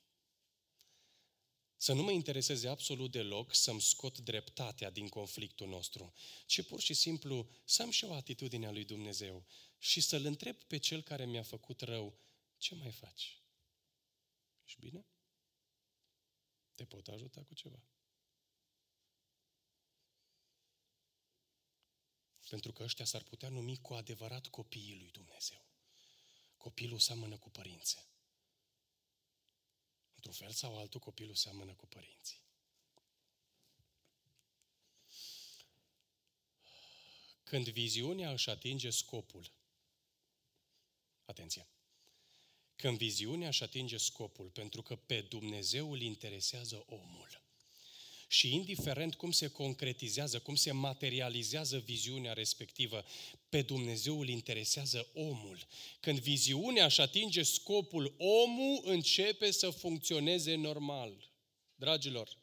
[SPEAKER 1] Să nu mă intereseze absolut deloc să-mi scot dreptatea din conflictul nostru, ci pur și simplu să am și o atitudine a lui Dumnezeu și să-L întreb pe Cel care mi-a făcut rău, ce mai faci? Ești bine? Te pot ajuta cu ceva? Pentru că ăștia s-ar putea numi cu adevărat copiii lui Dumnezeu. Copilul seamănă cu părinții. Într-un fel sau altul, copilul seamănă cu părinții. Când viziunea își atinge scopul, atenție, când viziunea își atinge scopul, pentru că pe Dumnezeu îl interesează omul, și indiferent cum se concretizează, cum se materializează viziunea respectivă, pe Dumnezeu îl interesează omul. Când viziunea își atinge scopul, omul începe să funcționeze normal. Dragilor,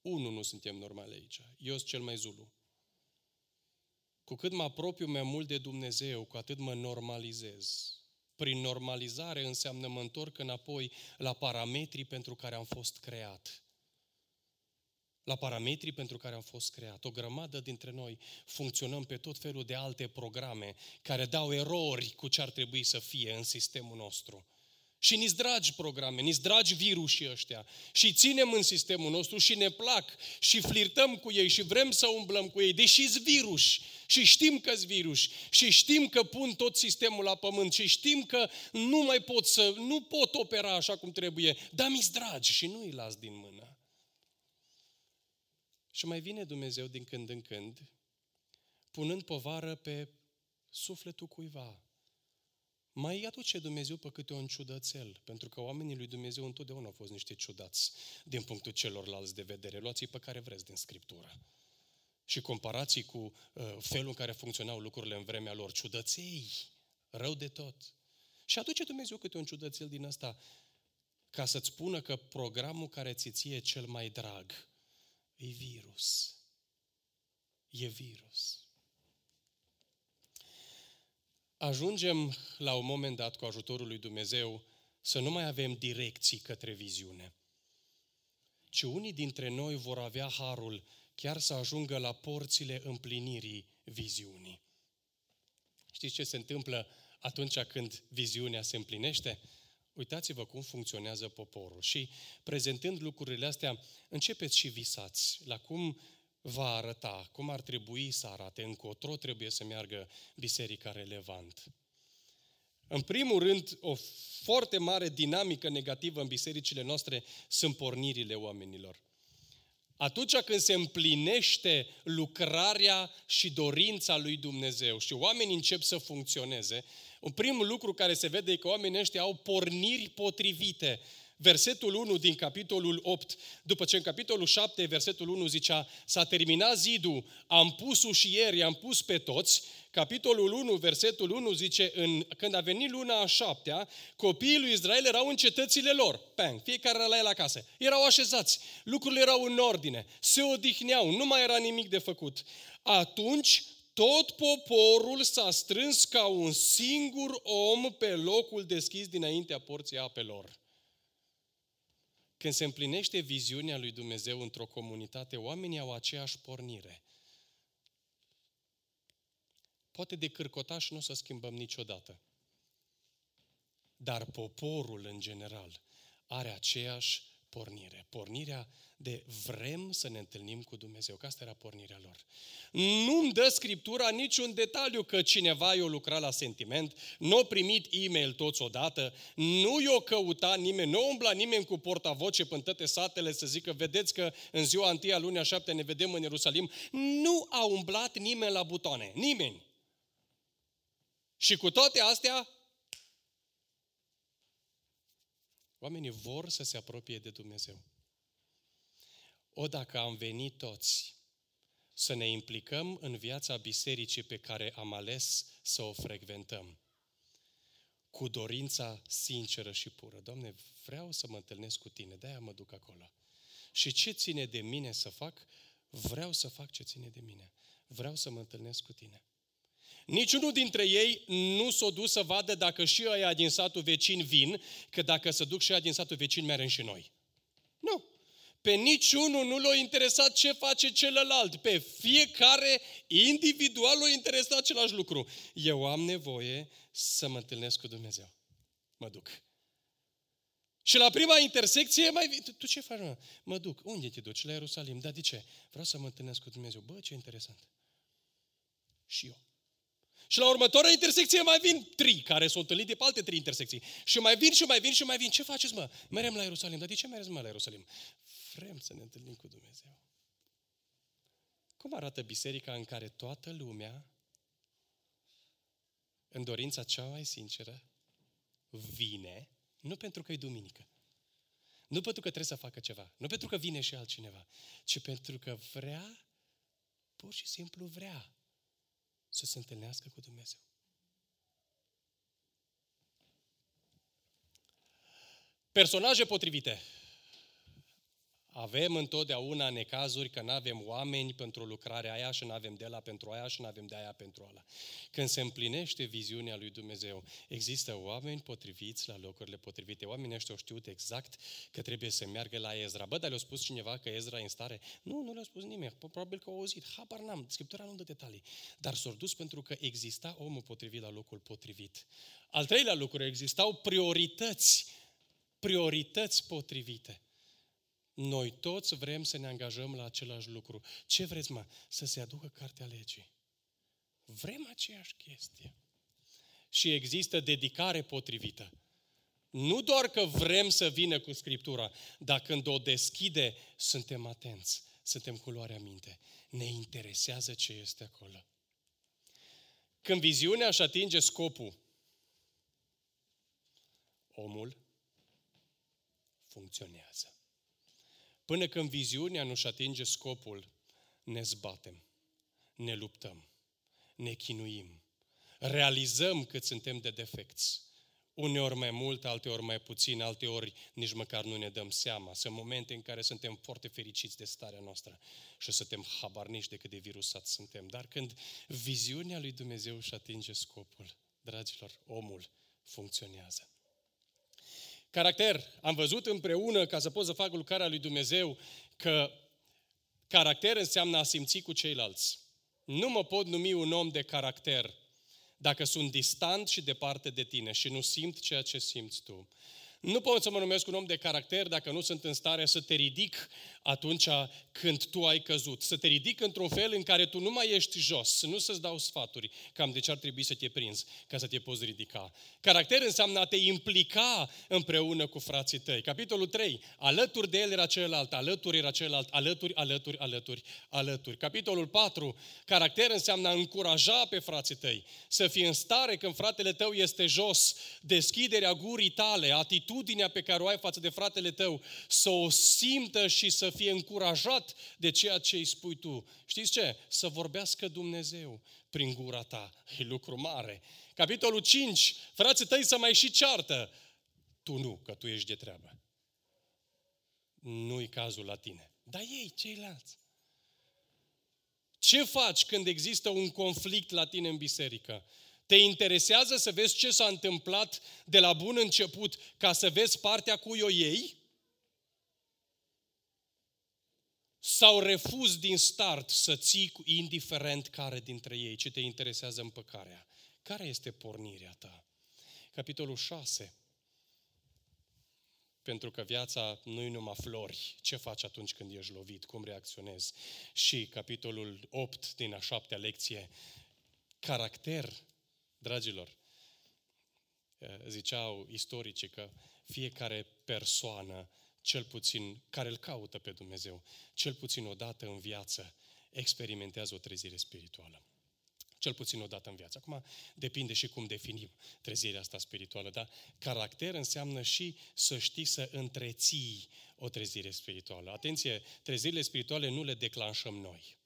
[SPEAKER 1] unul nu suntem normali aici. Eu sunt cel mai zulu. Cu cât mă apropiu mai mult de Dumnezeu, cu atât mă normalizez. Prin normalizare înseamnă mă întorc înapoi la parametrii pentru care am fost creat la parametrii pentru care am fost creat. O grămadă dintre noi funcționăm pe tot felul de alte programe care dau erori cu ce ar trebui să fie în sistemul nostru. Și ni dragi programe, ni dragi virusii ăștia și ținem în sistemul nostru și ne plac și flirtăm cu ei și vrem să umblăm cu ei, deși sunt virus și știm că sunt virus și știm că pun tot sistemul la pământ și știm că nu mai pot să, nu pot opera așa cum trebuie, dar mi dragi și nu îi las din mână. Și mai vine Dumnezeu din când în când, punând povară pe sufletul cuiva. Mai aduce Dumnezeu pe câte un ciudățel, pentru că oamenii lui Dumnezeu întotdeauna au fost niște ciudați din punctul celorlalți de vedere. Luați-i pe care vreți din Scriptură. Și comparații cu uh, felul în care funcționau lucrurile în vremea lor. Ciudăței, rău de tot. Și aduce Dumnezeu câte un ciudățel din ăsta ca să-ți spună că programul care ți ție cel mai drag E virus. E virus. Ajungem la un moment dat cu ajutorul lui Dumnezeu să nu mai avem direcții către viziune, ci unii dintre noi vor avea harul chiar să ajungă la porțile împlinirii viziunii. Știți ce se întâmplă atunci când viziunea se împlinește? Uitați-vă cum funcționează poporul. Și prezentând lucrurile astea, începeți și visați la cum va arăta, cum ar trebui să arate, încotro trebuie să meargă biserica relevant. În primul rând, o foarte mare dinamică negativă în bisericile noastre sunt pornirile oamenilor. Atunci când se împlinește lucrarea și dorința lui Dumnezeu și oamenii încep să funcționeze, un primul lucru care se vede e că oamenii ăștia au porniri potrivite. versetul 1 din capitolul 8, după ce în capitolul 7, versetul 1 zicea, s-a terminat zidul, am pus ușieri, am pus pe toți, capitolul 1, versetul 1 zice, în, când a venit luna a șaptea, copiii lui Israel erau în cetățile lor, Pang, fiecare era la el acasă, erau așezați, lucrurile erau în ordine, se odihneau, nu mai era nimic de făcut. Atunci tot poporul s-a strâns ca un singur om pe locul deschis dinaintea porții apelor. Când se împlinește viziunea lui Dumnezeu într-o comunitate, oamenii au aceeași pornire. Poate de cârcotaș nu o să schimbăm niciodată. Dar poporul în general are aceeași pornire. Pornirea de vrem să ne întâlnim cu Dumnezeu, că asta era pornirea lor. Nu-mi dă Scriptura niciun detaliu că cineva i-a lucrat la sentiment, nu a primit e-mail toți odată, nu i-a căutat nimeni, nu a umblat nimeni cu portavoce până toate satele să zică, vedeți că în ziua întâia lunii a șaptea ne vedem în Ierusalim. Nu a umblat nimeni la butoane, nimeni. Și cu toate astea, oamenii vor să se apropie de Dumnezeu. O, dacă am venit toți să ne implicăm în viața bisericii pe care am ales să o frecventăm, cu dorința sinceră și pură. Doamne, vreau să mă întâlnesc cu Tine, de-aia mă duc acolo. Și ce ține de mine să fac? Vreau să fac ce ține de mine. Vreau să mă întâlnesc cu Tine. Niciunul dintre ei nu s-a dus să vadă dacă și ăia din satul vecin vin, că dacă se duc și ăia din satul vecin, merem și noi. Nu. Pe niciunul nu l-a interesat ce face celălalt. Pe fiecare individual l-a interesat același lucru. Eu am nevoie să mă întâlnesc cu Dumnezeu. Mă duc. Și la prima intersecție mai vii. Tu, tu ce faci, mă? Mă duc. Unde te duci? La Ierusalim. Dar de ce? Vreau să mă întâlnesc cu Dumnezeu. Bă, ce interesant. Și eu. Și la următoarea intersecție mai vin trei care s-au întâlnit de pe alte trei intersecții. Și mai vin și mai vin și mai vin. Ce faceți, mă? Merem la Ierusalim. Dar de ce merem, mă, la Ierusalim? Vrem să ne întâlnim cu Dumnezeu. Cum arată biserica în care toată lumea, în dorința cea mai sinceră, vine, nu pentru că e duminică, nu pentru că trebuie să facă ceva, nu pentru că vine și altcineva, ci pentru că vrea, pur și simplu vrea să se întâlnească cu Dumnezeu. Personaje potrivite. Avem întotdeauna necazuri că nu avem oameni pentru lucrarea aia și nu avem de la pentru aia și nu avem de aia pentru ala. Când se împlinește viziunea lui Dumnezeu, există oameni potriviți la locurile potrivite. Oamenii ăștia au știut exact că trebuie să meargă la Ezra. Bă, dar le-a spus cineva că Ezra e în stare? Nu, nu le-a spus nimeni. Probabil că au auzit. Habar n-am. Scriptura nu dă detalii. Dar s-au dus pentru că exista omul potrivit la locul potrivit. Al treilea lucru, existau priorități. Priorități potrivite. Noi toți vrem să ne angajăm la același lucru. Ce vreți, mă? Să se aducă cartea legii. Vrem aceeași chestie. Și există dedicare potrivită. Nu doar că vrem să vină cu Scriptura, dar când o deschide, suntem atenți, suntem cu luarea minte. Ne interesează ce este acolo. Când viziunea își atinge scopul, omul funcționează. Până când viziunea nu-și atinge scopul, ne zbatem, ne luptăm, ne chinuim, realizăm cât suntem de defecți. Uneori mai mult, alteori mai puțin, alteori nici măcar nu ne dăm seama. Sunt momente în care suntem foarte fericiți de starea noastră și suntem habarnici de cât de virusat suntem. Dar când viziunea lui Dumnezeu își atinge scopul, dragilor, omul funcționează. Caracter. Am văzut împreună, ca să pot să fac lucrarea lui Dumnezeu, că caracter înseamnă a simți cu ceilalți. Nu mă pot numi un om de caracter dacă sunt distant și departe de tine și nu simt ceea ce simți tu. Nu pot să mă numesc un om de caracter dacă nu sunt în stare să te ridic atunci când tu ai căzut. Să te ridic într-un fel în care tu nu mai ești jos, să nu să-ți dau sfaturi cam de ce ar trebui să te prinzi ca să te poți ridica. Caracter înseamnă a te implica împreună cu frații tăi. Capitolul 3. Alături de el era celălalt, alături era celălalt, alături, alături, alături, alături. Capitolul 4. Caracter înseamnă a încuraja pe frații tăi. Să fii în stare când fratele tău este jos, deschiderea gurii tale, atitudinea atitudinea pe care o ai față de fratele tău, să o simtă și să fie încurajat de ceea ce îi spui tu. Știți ce? Să vorbească Dumnezeu prin gura ta. E lucru mare. Capitolul 5, frații tăi să mai și ceartă. Tu nu, că tu ești de treabă. Nu-i cazul la tine. Dar ei, ceilalți. Ce faci când există un conflict la tine în biserică? Te interesează să vezi ce s-a întâmplat de la bun început ca să vezi partea cui o iei? Sau refuz din start să ții cu indiferent care dintre ei, ce te interesează împăcarea? Care este pornirea ta? Capitolul 6. Pentru că viața nu-i numai flori. Ce faci atunci când ești lovit? Cum reacționezi? Și capitolul 8 din a șaptea lecție. Caracter, dragilor. Ziceau istoricii că fiecare persoană, cel puțin care îl caută pe Dumnezeu, cel puțin o dată în viață, experimentează o trezire spirituală. Cel puțin o dată în viață. Acum depinde și cum definim trezirea asta spirituală, dar caracter înseamnă și să știi să întreții o trezire spirituală. Atenție, trezirile spirituale nu le declanșăm noi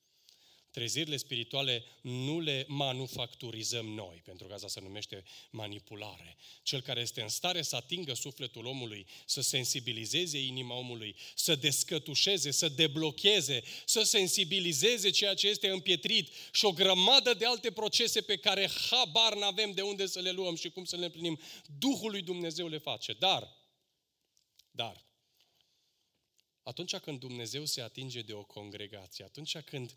[SPEAKER 1] trezirile spirituale nu le manufacturizăm noi, pentru că asta se numește manipulare. Cel care este în stare să atingă sufletul omului, să sensibilizeze inima omului, să descătușeze, să deblocheze, să sensibilizeze ceea ce este împietrit și o grămadă de alte procese pe care habar n-avem de unde să le luăm și cum să le împlinim. Duhul lui Dumnezeu le face. Dar, dar, atunci când Dumnezeu se atinge de o congregație, atunci când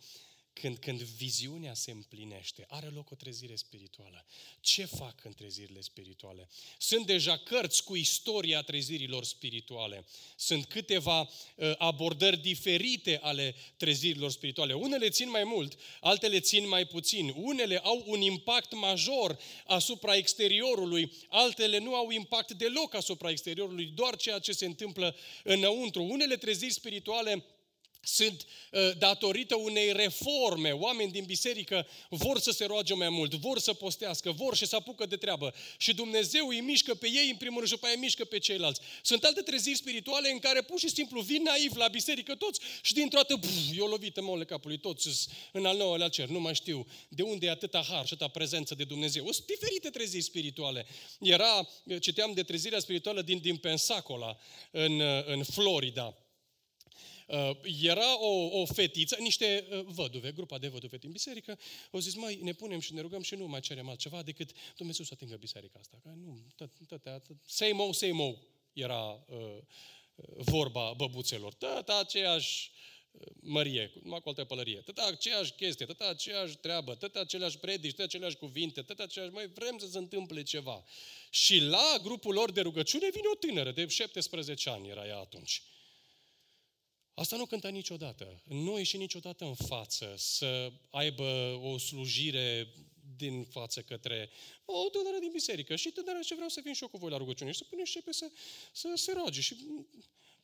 [SPEAKER 1] când, când viziunea se împlinește, are loc o trezire spirituală. Ce fac în trezirile spirituale? Sunt deja cărți cu istoria trezirilor spirituale. Sunt câteva uh, abordări diferite ale trezirilor spirituale. Unele țin mai mult, altele țin mai puțin. Unele au un impact major asupra exteriorului, altele nu au impact deloc asupra exteriorului, doar ceea ce se întâmplă înăuntru. Unele treziri spirituale sunt uh, datorită unei reforme. Oameni din biserică vor să se roage mai mult, vor să postească, vor și să apucă de treabă. Și Dumnezeu îi mișcă pe ei în primul rând și după aia îi mișcă pe ceilalți. Sunt alte treziri spirituale în care pur și simplu vin naiv la biserică toți și dintr-o dată e o lovită măule capului, toți în al nouălea cer, nu mai știu de unde e atâta har și atâta prezență de Dumnezeu. Sunt diferite treziri spirituale. Era, citeam de trezirea spirituală din, din Pensacola, în, în Florida Uh, era o, o fetiță, niște uh, văduve, grupa de văduve din biserică, au zis, mai ne punem și ne rugăm și nu mai cerem altceva decât Dumnezeu să atingă biserica asta. Că nu, tătea, same old, same old era uh, vorba băbuțelor. Tăta aceeași uh, mărie, numai cu altă pălărie. Tăta aceeași chestie, tăta aceeași treabă, tăta aceleași predici, tăta aceleași cuvinte, tăta aceeași, mai vrem să se întâmple ceva. Și la grupul lor de rugăciune vine o tânără de 17 ani, era ea atunci. Asta nu cânta niciodată. Nu a ieșit niciodată în față să aibă o slujire din față către o tânără din biserică. Și tânăra ce vreau să vin și eu cu voi la rugăciune și să pune și să, să se roage. Și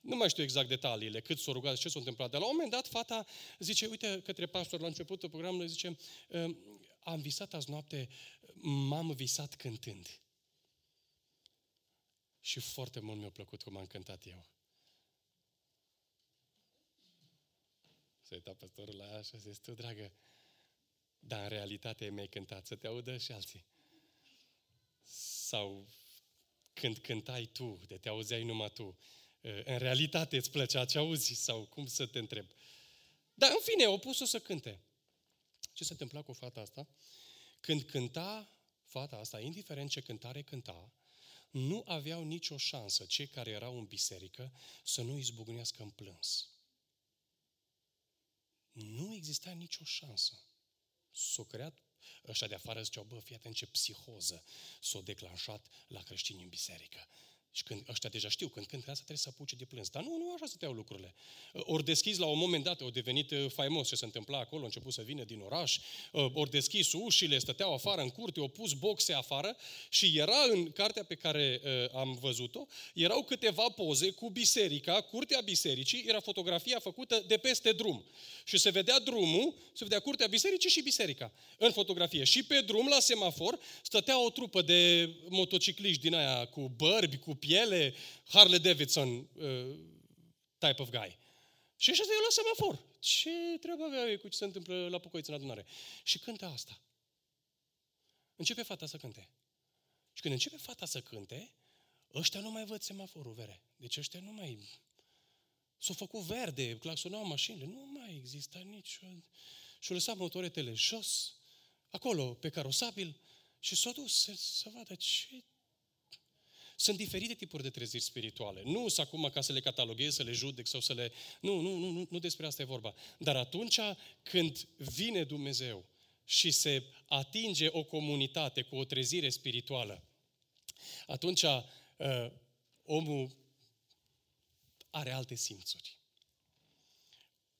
[SPEAKER 1] nu mai știu exact detaliile, cât s-a rugat, ce s-a întâmplat. Dar la un moment dat, fata zice, uite, către pastor, la începutul programului, zice, am visat azi noapte, m-am visat cântând. Și foarte mult mi-a plăcut cum am cântat eu. S-a uitat păstorul la ea și a zis, tu, dragă, dar în realitate mi-ai cântat să te audă și alții. Sau când cântai tu, de te auzeai numai tu, în realitate îți plăcea ce auzi sau cum să te întreb. Dar în fine, o pus-o să cânte. Ce se întâmpla cu fata asta? Când cânta fata asta, indiferent ce cântare cânta, nu aveau nicio șansă cei care erau în biserică să nu izbucnească în plâns. Nu exista nicio șansă. S-o creat ăștia de afară ziceau, bă, fii atent ce psihoză s-o declanșat la creștini în biserică. Și când ăștia deja știu, când când asta trebuie să apuce de plâns. Dar nu, nu așa stăteau lucrurile. Ori deschis la un moment dat, au devenit uh, faimos ce se întâmpla acolo, au început să vină din oraș, uh, ori deschis ușile, stăteau afară în curte, au pus boxe afară și era în cartea pe care uh, am văzut-o, erau câteva poze cu biserica, curtea bisericii, era fotografia făcută de peste drum. Și se vedea drumul, se vedea curtea bisericii și biserica în fotografie. Și pe drum, la semafor, stătea o trupă de motocicliști din aia cu bărbi, cu piele, Harley Davidson uh, type of guy. Și ăștia eu la semafor. Ce treabă avea ei cu ce se întâmplă la Pucoiți în adunare? Și cântă asta. Începe fata să cânte. Și când începe fata să cânte, ăștia nu mai văd semaforul vere. Deci ăștia nu mai... S-au făcut verde, claxonau mașinile. Nu mai există nicio... Și-au lăsat motoretele jos, acolo, pe carosabil, și s-au dus să, să vadă ce sunt diferite tipuri de treziri spirituale. Nu sunt acum ca să le cataloghez, să le judec sau să le... Nu, nu, nu, nu, nu despre asta e vorba. Dar atunci când vine Dumnezeu și se atinge o comunitate cu o trezire spirituală, atunci uh, omul are alte simțuri.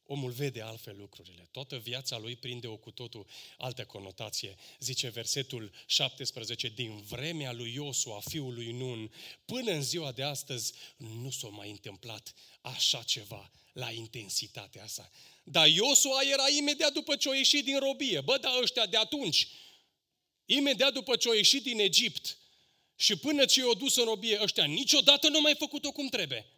[SPEAKER 1] Omul vede altfel lucrurile. Toată viața lui prinde o cu totul altă conotație. Zice versetul 17, din vremea lui Iosua, fiul lui Nun, până în ziua de astăzi, nu s-a mai întâmplat așa ceva la intensitatea asta. Dar Iosua era imediat după ce a ieșit din robie. Bă, dar ăștia de atunci, imediat după ce a ieșit din Egipt și până ce i-au dus în robie, ăștia niciodată nu mai făcut-o cum trebuie.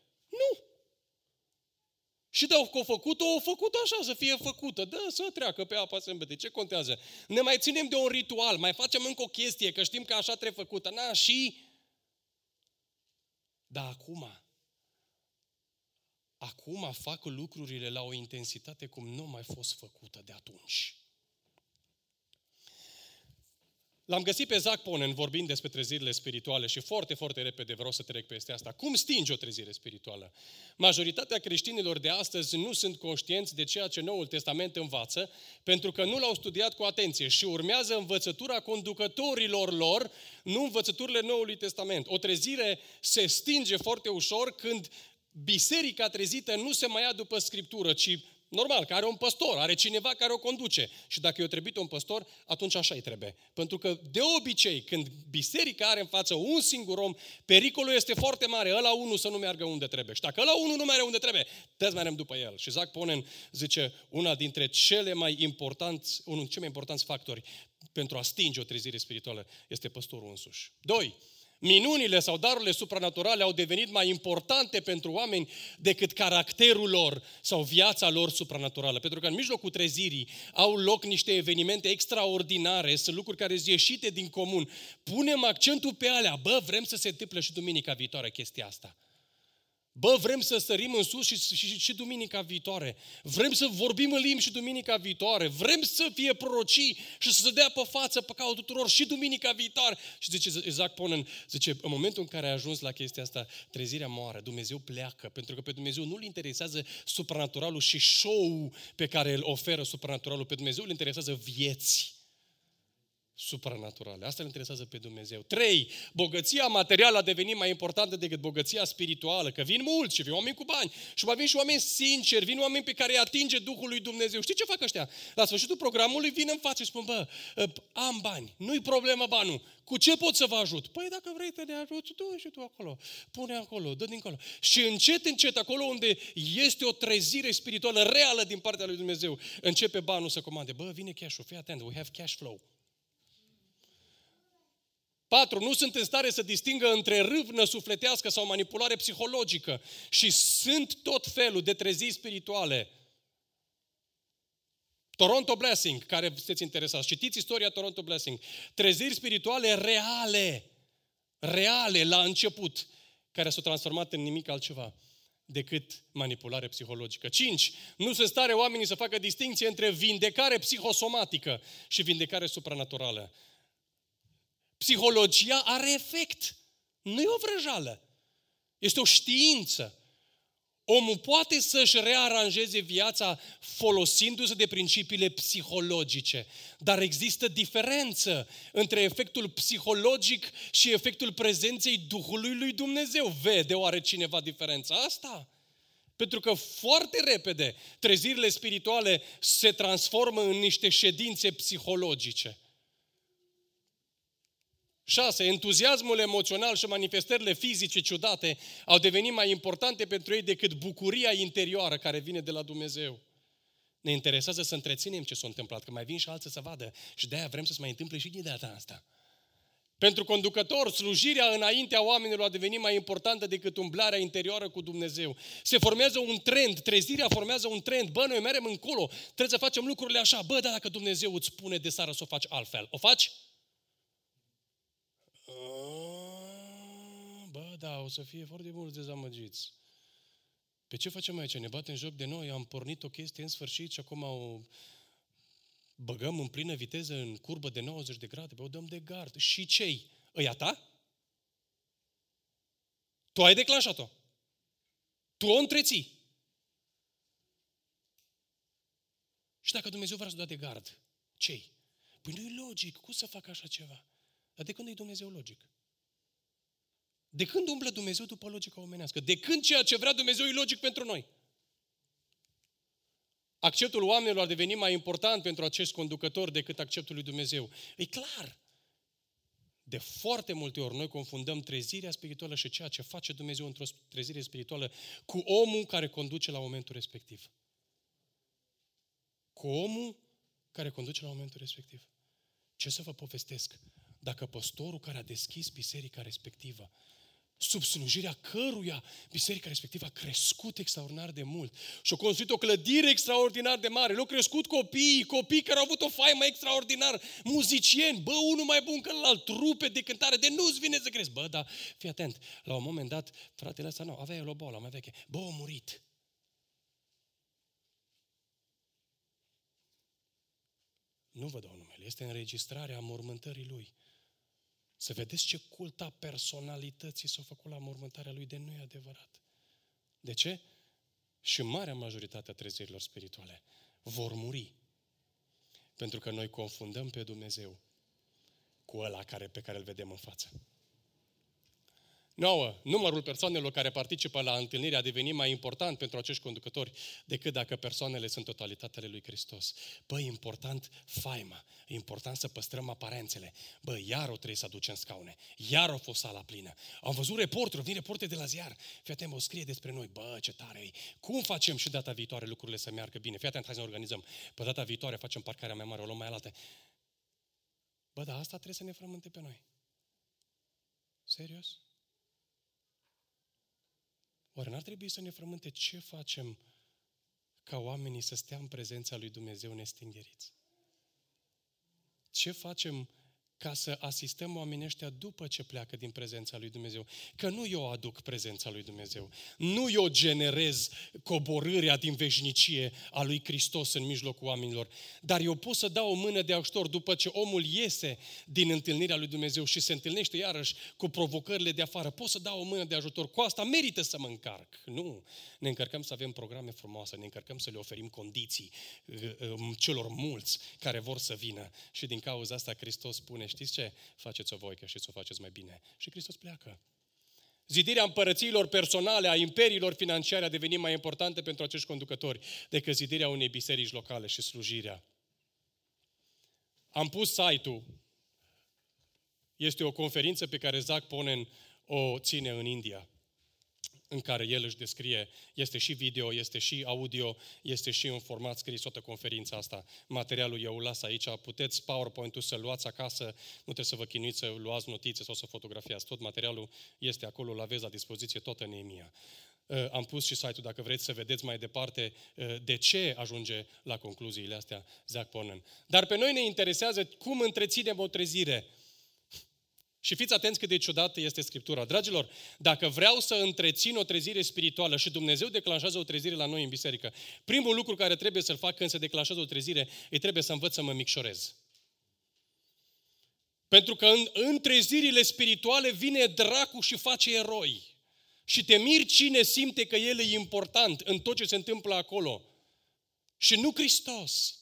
[SPEAKER 1] Nu! Și dacă au făcut-o, au făcut așa, să fie făcută. Da, să treacă pe apa sâmbete. Ce contează? Ne mai ținem de un ritual, mai facem încă o chestie, că știm că așa trebuie făcută. Na, și... Dar acum, acum fac lucrurile la o intensitate cum nu mai fost făcută de atunci. L-am găsit pe Zach Ponen vorbind despre trezirile spirituale și foarte, foarte repede vreau să trec peste asta. Cum stingi o trezire spirituală? Majoritatea creștinilor de astăzi nu sunt conștienți de ceea ce Noul Testament învață, pentru că nu l-au studiat cu atenție și urmează învățătura conducătorilor lor, nu învățăturile Noului Testament. O trezire se stinge foarte ușor când biserica trezită nu se mai ia după Scriptură, ci Normal, că are un păstor, are cineva care o conduce. Și dacă eu trebuie un păstor, atunci așa îi trebuie. Pentru că de obicei, când biserica are în față un singur om, pericolul este foarte mare, ăla unul să nu meargă unde trebuie. Și dacă ăla unul nu merge unde trebuie, toți mergem după el. Și Zac Ponen zice, una dintre cele mai importanți, unul dintre cei mai importanți factori pentru a stinge o trezire spirituală este păstorul însuși. Doi, Minunile sau darurile supranaturale au devenit mai importante pentru oameni decât caracterul lor sau viața lor supranaturală. Pentru că în mijlocul trezirii au loc niște evenimente extraordinare, sunt lucruri care sunt ieșite din comun. Punem accentul pe alea. Bă, vrem să se întâmple și duminica viitoare chestia asta. Bă, vrem să sărim în sus și, și, și, și duminica viitoare. Vrem să vorbim în limbi și duminica viitoare. Vrem să fie prorocii și să se dea pe față păcatul tuturor și duminica viitoare. Și zice Isaac Ponen, zice, în momentul în care a ajuns la chestia asta, trezirea moare, Dumnezeu pleacă, pentru că pe Dumnezeu nu-L interesează supranaturalul și show pe care îl oferă supranaturalul. Pe Dumnezeu îl interesează vieți supranaturale. Asta îl interesează pe Dumnezeu. Trei, bogăția materială a devenit mai importantă decât bogăția spirituală, că vin mulți și vin oameni cu bani și mai vin și oameni sinceri, vin oameni pe care îi atinge Duhul lui Dumnezeu. Știi ce fac ăștia? La sfârșitul programului vin în față și spun, bă, ă, am bani, nu-i problemă banul, cu ce pot să vă ajut? Păi dacă vrei să ne ajuți, du și tu acolo, pune acolo, dă dincolo. Și încet, încet, acolo unde este o trezire spirituală reală din partea lui Dumnezeu, începe banul să comande. Bă, vine cash-ul, fii atent, we have cash flow. Patru, nu sunt în stare să distingă între râvnă sufletească sau manipulare psihologică și sunt tot felul de trezii spirituale. Toronto Blessing, care sunteți interesați, citiți istoria Toronto Blessing. Treziri spirituale reale, reale la început, care s-au transformat în nimic altceva decât manipulare psihologică. 5. Nu se stare oamenii să facă distinție între vindecare psihosomatică și vindecare supranaturală. Psihologia are efect. Nu e o vrăjală. Este o știință. Omul poate să-și rearanjeze viața folosindu-se de principiile psihologice, dar există diferență între efectul psihologic și efectul prezenței Duhului lui Dumnezeu. Vede oare cineva diferența asta? Pentru că foarte repede trezirile spirituale se transformă în niște ședințe psihologice. 6. Entuziasmul emoțional și manifestările fizice ciudate au devenit mai importante pentru ei decât bucuria interioară care vine de la Dumnezeu. Ne interesează să întreținem ce s-a întâmplat, că mai vin și alții să vadă. Și de-aia vrem să se mai întâmple și de data asta. Pentru conducător, slujirea înaintea oamenilor a devenit mai importantă decât umblarea interioară cu Dumnezeu. Se formează un trend, trezirea formează un trend. Bă, noi merem încolo, trebuie să facem lucrurile așa. Bă, dar dacă Dumnezeu îți spune de seară să o faci altfel, o faci? Bă, da, o să fie foarte mulți dezamăgiți. Pe ce facem aici? Ne batem joc de noi, am pornit o chestie în sfârșit și acum o băgăm în plină viteză în curbă de 90 de grade, o dăm de gard. Și cei? Îi ta? Tu ai declanșat-o. Tu o întreții. Și dacă Dumnezeu vrea să dea de gard, cei? Păi nu e logic. Cum să fac așa ceva? Dar de când e Dumnezeu logic? De când umblă Dumnezeu după logica omenească? De când ceea ce vrea Dumnezeu e logic pentru noi? Acceptul oamenilor a devenit mai important pentru acest conducător decât acceptul lui Dumnezeu. E clar. De foarte multe ori noi confundăm trezirea spirituală și ceea ce face Dumnezeu într-o trezire spirituală cu omul care conduce la momentul respectiv. Cu omul care conduce la momentul respectiv. Ce să vă povestesc? Dacă păstorul care a deschis biserica respectivă sub slujirea căruia biserica respectivă a crescut extraordinar de mult și a construit o clădire extraordinar de mare. Le-au crescut copiii, copii care au avut o faimă extraordinar, muzicieni, bă, unul mai bun că alt, trupe de cântare, de nu-ți vine să crezi. Bă, dar fii atent, la un moment dat, fratele ăsta nu, avea el o bolă mai veche. Bă, a murit. Nu vă dau numele, este înregistrarea mormântării lui. Să vedeți ce culta personalității s-a făcut la mormântarea lui, de nu e adevărat. De ce? Și marea majoritate a trezirilor spirituale vor muri. Pentru că noi confundăm pe Dumnezeu cu ăla care, pe care îl vedem în față. 9. Numărul persoanelor care participă la întâlnire a devenit mai important pentru acești conducători decât dacă persoanele sunt totalitatele lui Hristos. Bă, e important faima, e important să păstrăm aparențele. Bă, iar o trebuie să aducem scaune, iar o fost sala plină. Am văzut reporteri, vin reporteri de la ziar. Fii atent, o scrie despre noi. Bă, ce tare e. Cum facem și data viitoare lucrurile să meargă bine? Fii atent, hai să ne organizăm. Pe data viitoare facem parcarea mai mare, o luăm mai alată. Bă, dar asta trebuie să ne frământe pe noi. Serios? Oare n-ar trebui să ne frământe ce facem ca oamenii să stea în prezența lui Dumnezeu nestingheriți? Ce facem ca să asistăm oamenii ăștia după ce pleacă din prezența lui Dumnezeu. Că nu eu aduc prezența lui Dumnezeu. Nu eu generez coborârea din veșnicie a lui Hristos în mijlocul oamenilor. Dar eu pot să dau o mână de ajutor după ce omul iese din întâlnirea lui Dumnezeu și se întâlnește iarăși cu provocările de afară. Pot să dau o mână de ajutor. Cu asta merită să mă încarc. Nu. Ne încărcăm să avem programe frumoase, ne încărcăm să le oferim condiții uh, uh, celor mulți care vor să vină. Și din cauza asta Hristos spune, știți ce? Faceți-o voi, că și să o faceți mai bine. Și Hristos pleacă. Zidirea împărățiilor personale, a imperiilor financiare a devenit mai importantă pentru acești conducători decât zidirea unei biserici locale și slujirea. Am pus site-ul. Este o conferință pe care Zach Ponen o ține în India în care el își descrie, este și video, este și audio, este și în format scris toată conferința asta. Materialul eu las aici, puteți PowerPoint-ul să-l luați acasă, nu trebuie să vă chinuiți să luați notițe sau să fotografiați. Tot materialul este acolo, îl aveți la dispoziție, toată Neemia. Uh, am pus și site-ul dacă vreți să vedeți mai departe uh, de ce ajunge la concluziile astea Zach Ponen. Dar pe noi ne interesează cum întreținem o trezire și fiți atenți cât de ciudată este Scriptura. Dragilor, dacă vreau să întrețin o trezire spirituală și Dumnezeu declanșează o trezire la noi în biserică, primul lucru care trebuie să-l fac când se declanșează o trezire, îi trebuie să învăț să mă micșorez. Pentru că în, în trezirile spirituale vine dracu și face eroi. Și te miri cine simte că el e important în tot ce se întâmplă acolo. Și nu Hristos.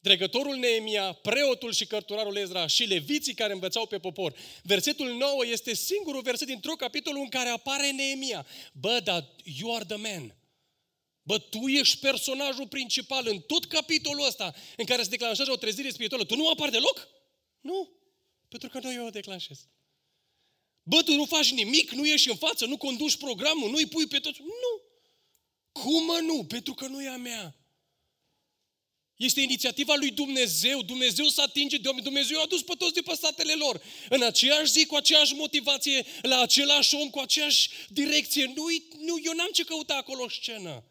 [SPEAKER 1] Dregătorul Neemia, preotul și cărturarul Ezra și leviții care învățau pe popor. Versetul 9 este singurul verset dintr-o capitolul în care apare Neemia. Bă, dar you are the man. Bă, tu ești personajul principal în tot capitolul ăsta în care se declanșează o trezire spirituală. Tu nu apari deloc? Nu. Pentru că nu eu o declanșez. Bă, tu nu faci nimic, nu ieși în față, nu conduci programul, nu îi pui pe toți. Nu. Cum mă nu? Pentru că nu e a mea. Este inițiativa lui Dumnezeu. Dumnezeu să atinge de oameni. Dumnezeu a dus pe toți de pe statele lor. În aceeași zi, cu aceeași motivație, la același om, cu aceeași direcție. Nu, nu eu n-am ce căuta acolo scenă.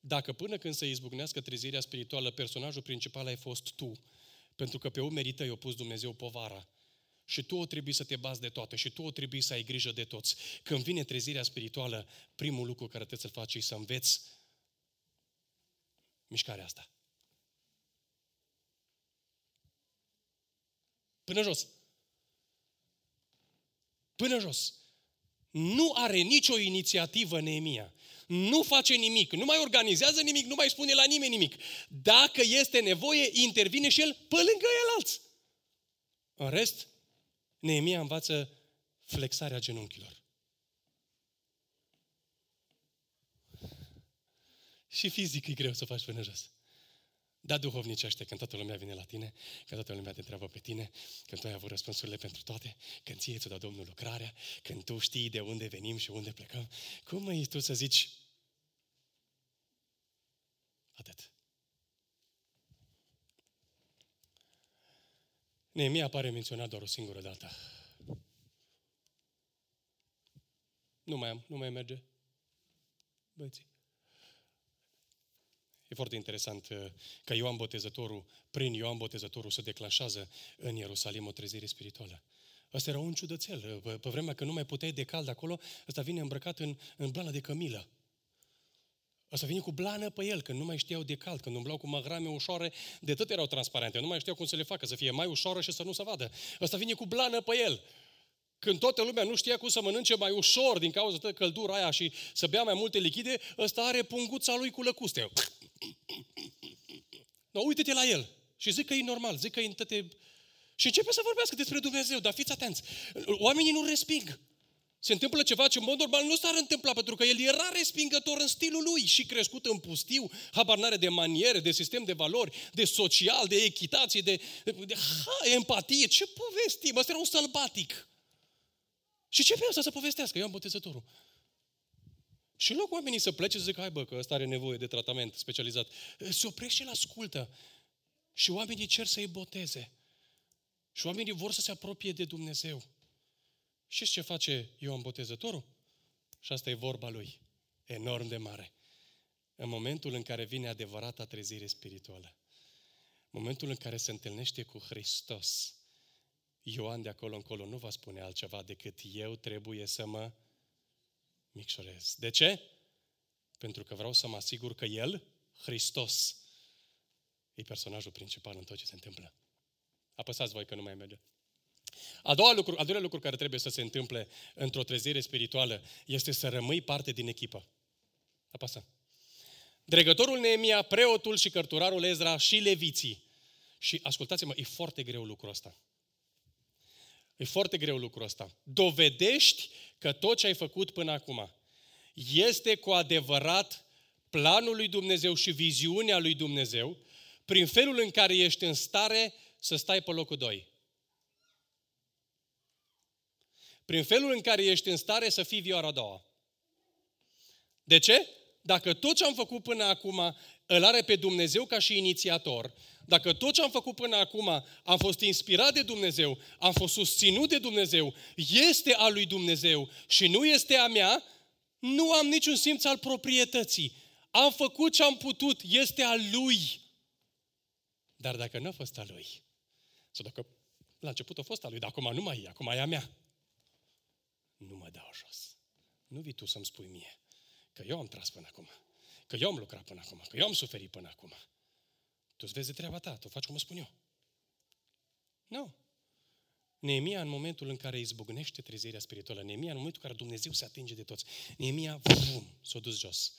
[SPEAKER 1] Dacă până când se izbucnească trezirea spirituală, personajul principal ai fost tu, pentru că pe umerii tăi a pus Dumnezeu povara, și tu o trebuie să te bazi de toate și tu o trebuie să ai grijă de toți. Când vine trezirea spirituală, primul lucru care trebuie să-l faci e să înveți mișcarea asta. Până jos. Până jos. Nu are nicio inițiativă Neemia. Nu face nimic, nu mai organizează nimic, nu mai spune la nimeni nimic. Dacă este nevoie, intervine și el pe lângă el alți. În rest, Neemia învață flexarea genunchilor. Și fizic e greu să faci până jos. Dar duhovnicește când toată lumea vine la tine, când toată lumea te întreabă pe tine, când tu ai avut răspunsurile pentru toate, când ție ți-o dat Domnul lucrarea, când tu știi de unde venim și unde plecăm, cum mai tu să zici atât? Neemia apare menționat doar o singură dată. Nu mai am, nu mai merge. Băieții. E foarte interesant uh, că Ioan Botezătorul, prin Ioan Botezătorul, se declanșează în Ierusalim o trezire spirituală. Ăsta era un ciudățel. Pe, pe vremea că nu mai puteai de cald acolo, ăsta vine îmbrăcat în, în blană de cămilă. Ăsta vine cu blană pe el, când nu mai știau de cald, când umblau cu magrame ușoare, de tot erau transparente, nu mai știau cum să le facă, să fie mai ușoară și să nu se vadă. Ăsta vine cu blană pe el. Când toată lumea nu știa cum să mănânce mai ușor din cauza de căldura aia și să bea mai multe lichide, ăsta are punguța lui cu lăcuste. No, uite-te la el. Și zic că e normal, zic că e în toate... Și începe să vorbească despre Dumnezeu, dar fiți atenți. Oamenii nu resping. Se întâmplă ceva ce în mod normal nu s-ar întâmpla, pentru că el era respingător în stilul lui și crescut în pustiu, habar n-are de maniere, de sistem de valori, de social, de echitație, de, de, de ha, empatie. Ce povestim? Ăsta era un sălbatic. Și ce vrea să povestească? Eu am botezătorul. Și în loc oamenii să plece să zică, hai bă, că ăsta are nevoie de tratament specializat, se oprește și el ascultă. Și oamenii cer să-i boteze. Și oamenii vor să se apropie de Dumnezeu. Și ce face Ioan Botezătorul? Și asta e vorba lui, enorm de mare. În momentul în care vine adevărata trezire spirituală, momentul în care se întâlnește cu Hristos, Ioan de acolo încolo nu va spune altceva decât eu trebuie să mă micșorez. De ce? Pentru că vreau să mă asigur că El, Hristos, e personajul principal în tot ce se întâmplă. Apăsați voi că nu mai merge. A doua lucru, al doilea lucru care trebuie să se întâmple într-o trezire spirituală este să rămâi parte din echipă. Apasă. Dregătorul Neemia, preotul și cărturarul Ezra și leviții. Și ascultați-mă, e foarte greu lucrul ăsta. E foarte greu lucrul ăsta. Dovedești că tot ce ai făcut până acum este cu adevărat planul lui Dumnezeu și viziunea lui Dumnezeu prin felul în care ești în stare să stai pe locul 2. Prin felul în care ești în stare să fii vioara a doua. De ce? Dacă tot ce am făcut până acum îl are pe Dumnezeu ca și inițiator, dacă tot ce am făcut până acum am fost inspirat de Dumnezeu, am fost susținut de Dumnezeu, este a lui Dumnezeu și nu este a mea, nu am niciun simț al proprietății. Am făcut ce am putut, este a lui. Dar dacă nu a fost a lui, sau dacă la început a fost a lui, dar acum nu mai e, acum e a mea, nu mă dau jos. Nu vii tu să-mi spui mie că eu am tras până acum, că eu am lucrat până acum, că eu am suferit până acum. Tu îți vezi de treaba ta, tu faci cum spun eu. Nu. Neemia în momentul în care izbucnește trezirea spirituală, Neemia în momentul în care Dumnezeu se atinge de toți, Neemia, vum, s-a dus jos.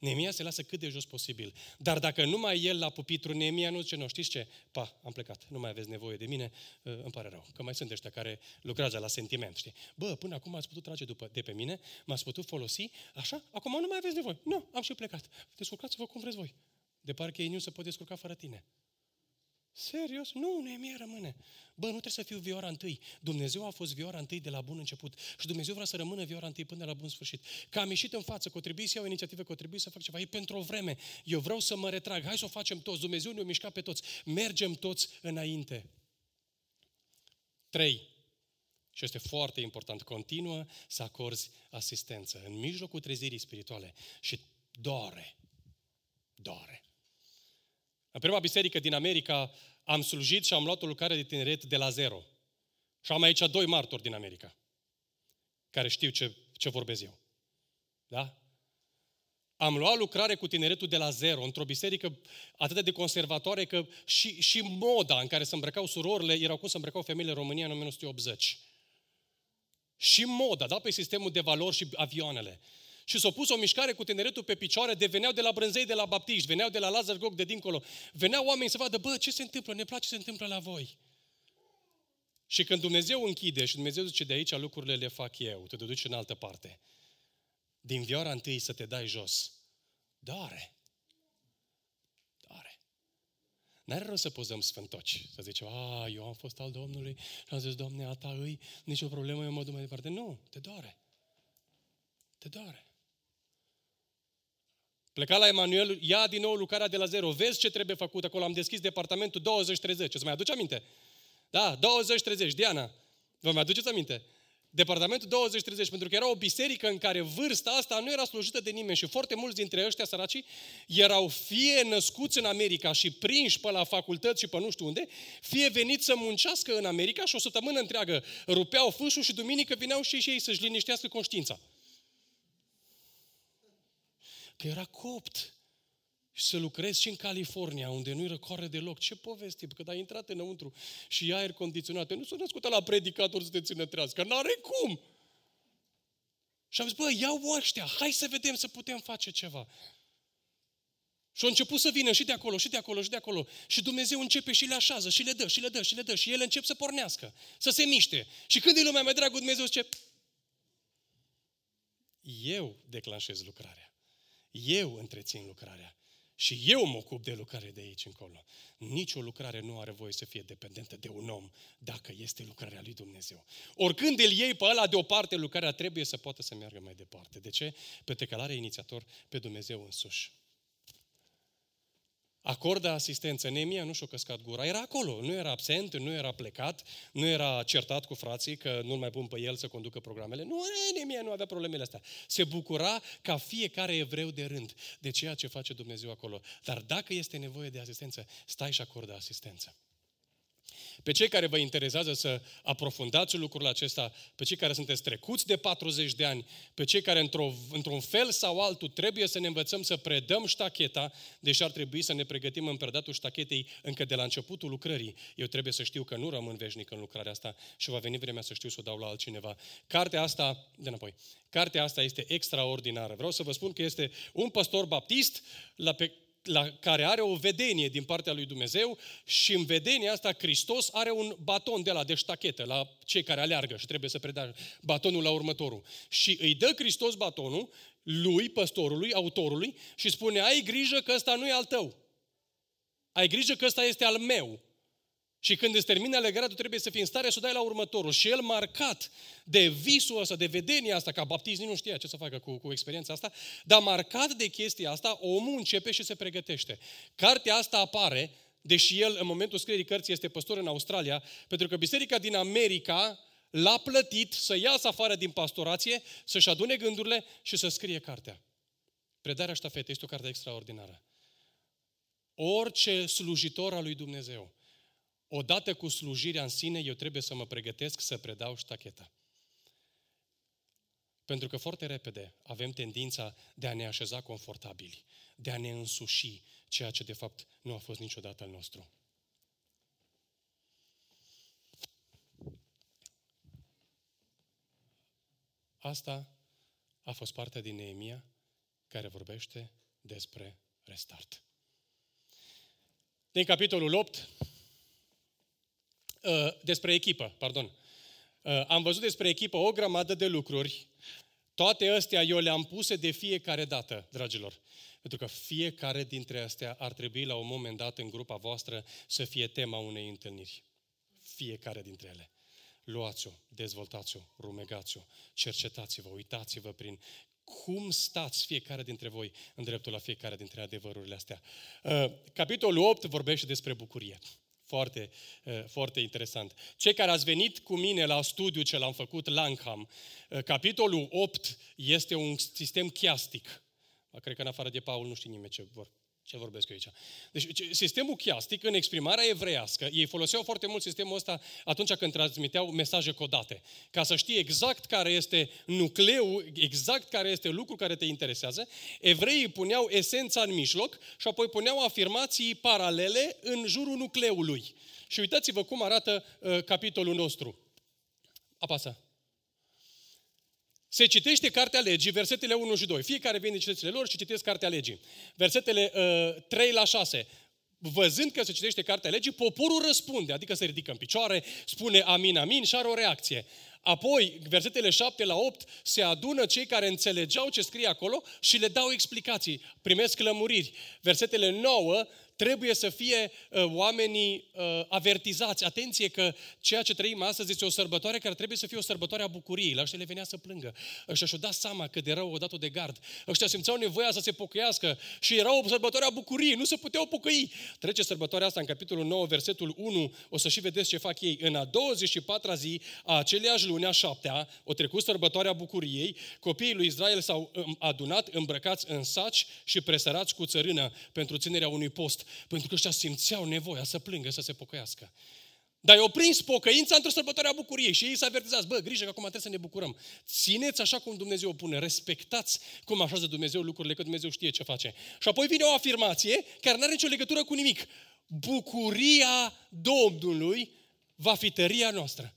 [SPEAKER 1] Neemia se lasă cât de jos posibil. Dar dacă nu mai el la pupitru, Neemia nu zice, nu, știți ce? Pa, am plecat, nu mai aveți nevoie de mine, uh, îmi pare rău. Că mai sunt ăștia care lucrează la sentiment, știi? Bă, până acum ați putut trage după, de pe mine, m-ați putut folosi, așa? Acum nu mai aveți nevoie. Nu, am și plecat. Descurcați-vă cum vreți voi. De parcă ei nu se pot descurca fără tine. Serios? Nu, nu e mie rămâne. Bă, nu trebuie să fiu vioara întâi. Dumnezeu a fost vioara întâi de la bun început. Și Dumnezeu vrea să rămână vioara întâi până la bun sfârșit. Că am ieșit în față, că trebuie să iau inițiativă, că trebuie să fac ceva. E pentru o vreme. Eu vreau să mă retrag. Hai să o facem toți. Dumnezeu ne-a mișcat pe toți. Mergem toți înainte. 3. Și este foarte important. Continuă să acorzi asistență în mijlocul trezirii spirituale. Și doare. Doare. În prima biserică din America am slujit și am luat o lucrare de tineret de la zero. Și am aici doi martori din America, care știu ce, ce vorbesc eu. Da? Am luat lucrare cu tineretul de la zero, într-o biserică atât de conservatoare că și, și moda în care se îmbrăcau surorile erau cum se îmbrăcau femeile în România în 1980. Și moda, da, pe sistemul de valori și avioanele și s-a pus o mișcare cu tineretul pe picioare, de veneau de la Brânzei, de la Baptiști, veneau de la Lazar Gog de dincolo, veneau oameni să vadă, bă, ce se întâmplă, ne place ce se întâmplă la voi. Și când Dumnezeu închide și Dumnezeu zice, de aici lucrurile le fac eu, te duci în altă parte. Din vioara întâi să te dai jos. Doare. Doare. N-are rău să pozăm sfântoci, să zicem, a, eu am fost al Domnului și am zis, Doamne, a ta îi, nicio problemă, eu mă duc mai departe. Nu, te doare. Te doare. Pleca la Emanuel, ia din nou lucrarea de la zero. Vezi ce trebuie făcut acolo. Am deschis departamentul 20-30. Îți mai aduce aminte? Da, 20-30. Diana, vă mai aduceți aminte? Departamentul 20-30, pentru că era o biserică în care vârsta asta nu era slujită de nimeni și foarte mulți dintre ăștia săraci erau fie născuți în America și prinși pe la facultăți și pe nu știu unde, fie veniți să muncească în America și o săptămână întreagă rupeau fâșul și duminică vineau și ei să-și liniștească conștiința că era copt. Și să lucrezi și în California, unde nu-i răcoare deloc. Ce povesti? Că ai intrat înăuntru și e aer condiționat. Nu s-a născut la predicator să te țină trează, că n-are cum. Și am zis, bă, iau ăștia, hai să vedem să putem face ceva. Și au început să vină și de acolo, și de acolo, și de acolo. Și Dumnezeu începe și le așează, și le dă, și le dă, și le dă. Și ele încep să pornească, să se miște. Și când e lumea mai dragă, Dumnezeu zice, eu declanșez lucrarea. Eu întrețin lucrarea. Și eu mă ocup de lucrare de aici încolo. Nici o lucrare nu are voie să fie dependentă de un om dacă este lucrarea lui Dumnezeu. Oricând îl iei pe ăla deoparte, lucrarea trebuie să poată să meargă mai departe. De ce? Pentru că are inițiator pe Dumnezeu însuși acordă asistență. Nemia nu și-a căscat gura, era acolo, nu era absent, nu era plecat, nu era certat cu frații că nu-l mai pun pe el să conducă programele. Nu, Nemia nu avea problemele astea. Se bucura ca fiecare evreu de rând de ceea ce face Dumnezeu acolo. Dar dacă este nevoie de asistență, stai și acordă asistență. Pe cei care vă interesează să aprofundați lucrul acesta, pe cei care sunteți trecuți de 40 de ani, pe cei care într-o, într-un fel sau altul trebuie să ne învățăm să predăm ștacheta, deși ar trebui să ne pregătim în predatul ștachetei încă de la începutul lucrării. Eu trebuie să știu că nu rămân veșnic în lucrarea asta și va veni vremea să știu să o dau la altcineva. Cartea asta, de înapoi, cartea asta este extraordinară. Vreau să vă spun că este un pastor baptist la pe la care are o vedenie din partea lui Dumnezeu și în vedenia asta Hristos are un baton de la de ștachetă la cei care aleargă și trebuie să predea batonul la următorul. Și îi dă Hristos batonul lui, păstorului, autorului și spune, ai grijă că ăsta nu e al tău. Ai grijă că ăsta este al meu. Și când îți termine alegarea, tu trebuie să fii în stare să o dai la următorul. Și el marcat de visul ăsta, de vedenia asta, ca baptist nu știa ce să facă cu, cu experiența asta, dar marcat de chestia asta, omul începe și se pregătește. Cartea asta apare, deși el în momentul scrierii cărții este păstor în Australia, pentru că biserica din America l-a plătit să iasă afară din pastorație, să-și adune gândurile și să scrie cartea. Predarea ștafetei este o carte extraordinară. Orice slujitor al lui Dumnezeu, odată cu slujirea în sine, eu trebuie să mă pregătesc să predau ștacheta. Pentru că foarte repede avem tendința de a ne așeza confortabili, de a ne însuși ceea ce de fapt nu a fost niciodată al nostru. Asta a fost partea din Neemia care vorbește despre restart. Din capitolul 8, Uh, despre echipă, pardon. Uh, am văzut despre echipă o grămadă de lucruri. Toate astea eu le-am puse de fiecare dată, dragilor. Pentru că fiecare dintre astea ar trebui la un moment dat în grupa voastră să fie tema unei întâlniri. Fiecare dintre ele. Luați-o, dezvoltați-o, rumegați-o, cercetați-vă, uitați-vă prin cum stați fiecare dintre voi în dreptul la fiecare dintre adevărurile astea. Uh, capitolul 8 vorbește despre bucurie. Foarte, uh, foarte interesant. Cei care ați venit cu mine la studiu ce l-am făcut Langham, uh, capitolul 8 este un sistem chiastic. Cred că în afară de Paul nu știe nimeni ce vor ce vorbesc eu aici? Deci, sistemul chiastic, în exprimarea evreiască, ei foloseau foarte mult sistemul ăsta atunci când transmiteau mesaje codate. Ca să știi exact care este nucleul, exact care este lucru care te interesează, evreii puneau esența în mijloc și apoi puneau afirmații paralele în jurul nucleului. Și uitați-vă cum arată uh, capitolul nostru. Apasă. Se citește Cartea Legii, versetele 1 și 2. Fiecare vine citățile lor și citesc Cartea Legii. Versetele uh, 3 la 6. Văzând că se citește Cartea Legii, poporul răspunde, adică se ridică în picioare, spune amin, amin și are o reacție. Apoi, versetele 7 la 8, se adună cei care înțelegeau ce scrie acolo și le dau explicații, primesc lămuriri. Versetele 9 trebuie să fie uh, oamenii uh, avertizați. Atenție că ceea ce trăim astăzi este o sărbătoare care trebuie să fie o sărbătoare a bucuriei. La ăștia le venea să plângă. Ăștia și-au dat seama că de rău o dat de gard. Ăștia simțeau nevoia să se pocăiască și era o sărbătoare a bucuriei. Nu se puteau pocăi. Trece sărbătoarea asta în capitolul 9, versetul 1. O să și vedeți ce fac ei. În a 24-a zi a aceleași luni, a șaptea, o trecut sărbătoarea bucuriei, copiii lui Israel s-au um, adunat îmbrăcați în saci și presărați cu țărână pentru ținerea unui post pentru că ăștia simțeau nevoia să plângă, să se pocăiască. Dar i-au prins pocăința într-o sărbătoare a bucuriei și ei s-a avertizat, bă, grijă că acum trebuie să ne bucurăm. Țineți așa cum Dumnezeu o pune, respectați cum așează Dumnezeu lucrurile, că Dumnezeu știe ce face. Și apoi vine o afirmație care nu are nicio legătură cu nimic. Bucuria Domnului va fi tăria noastră.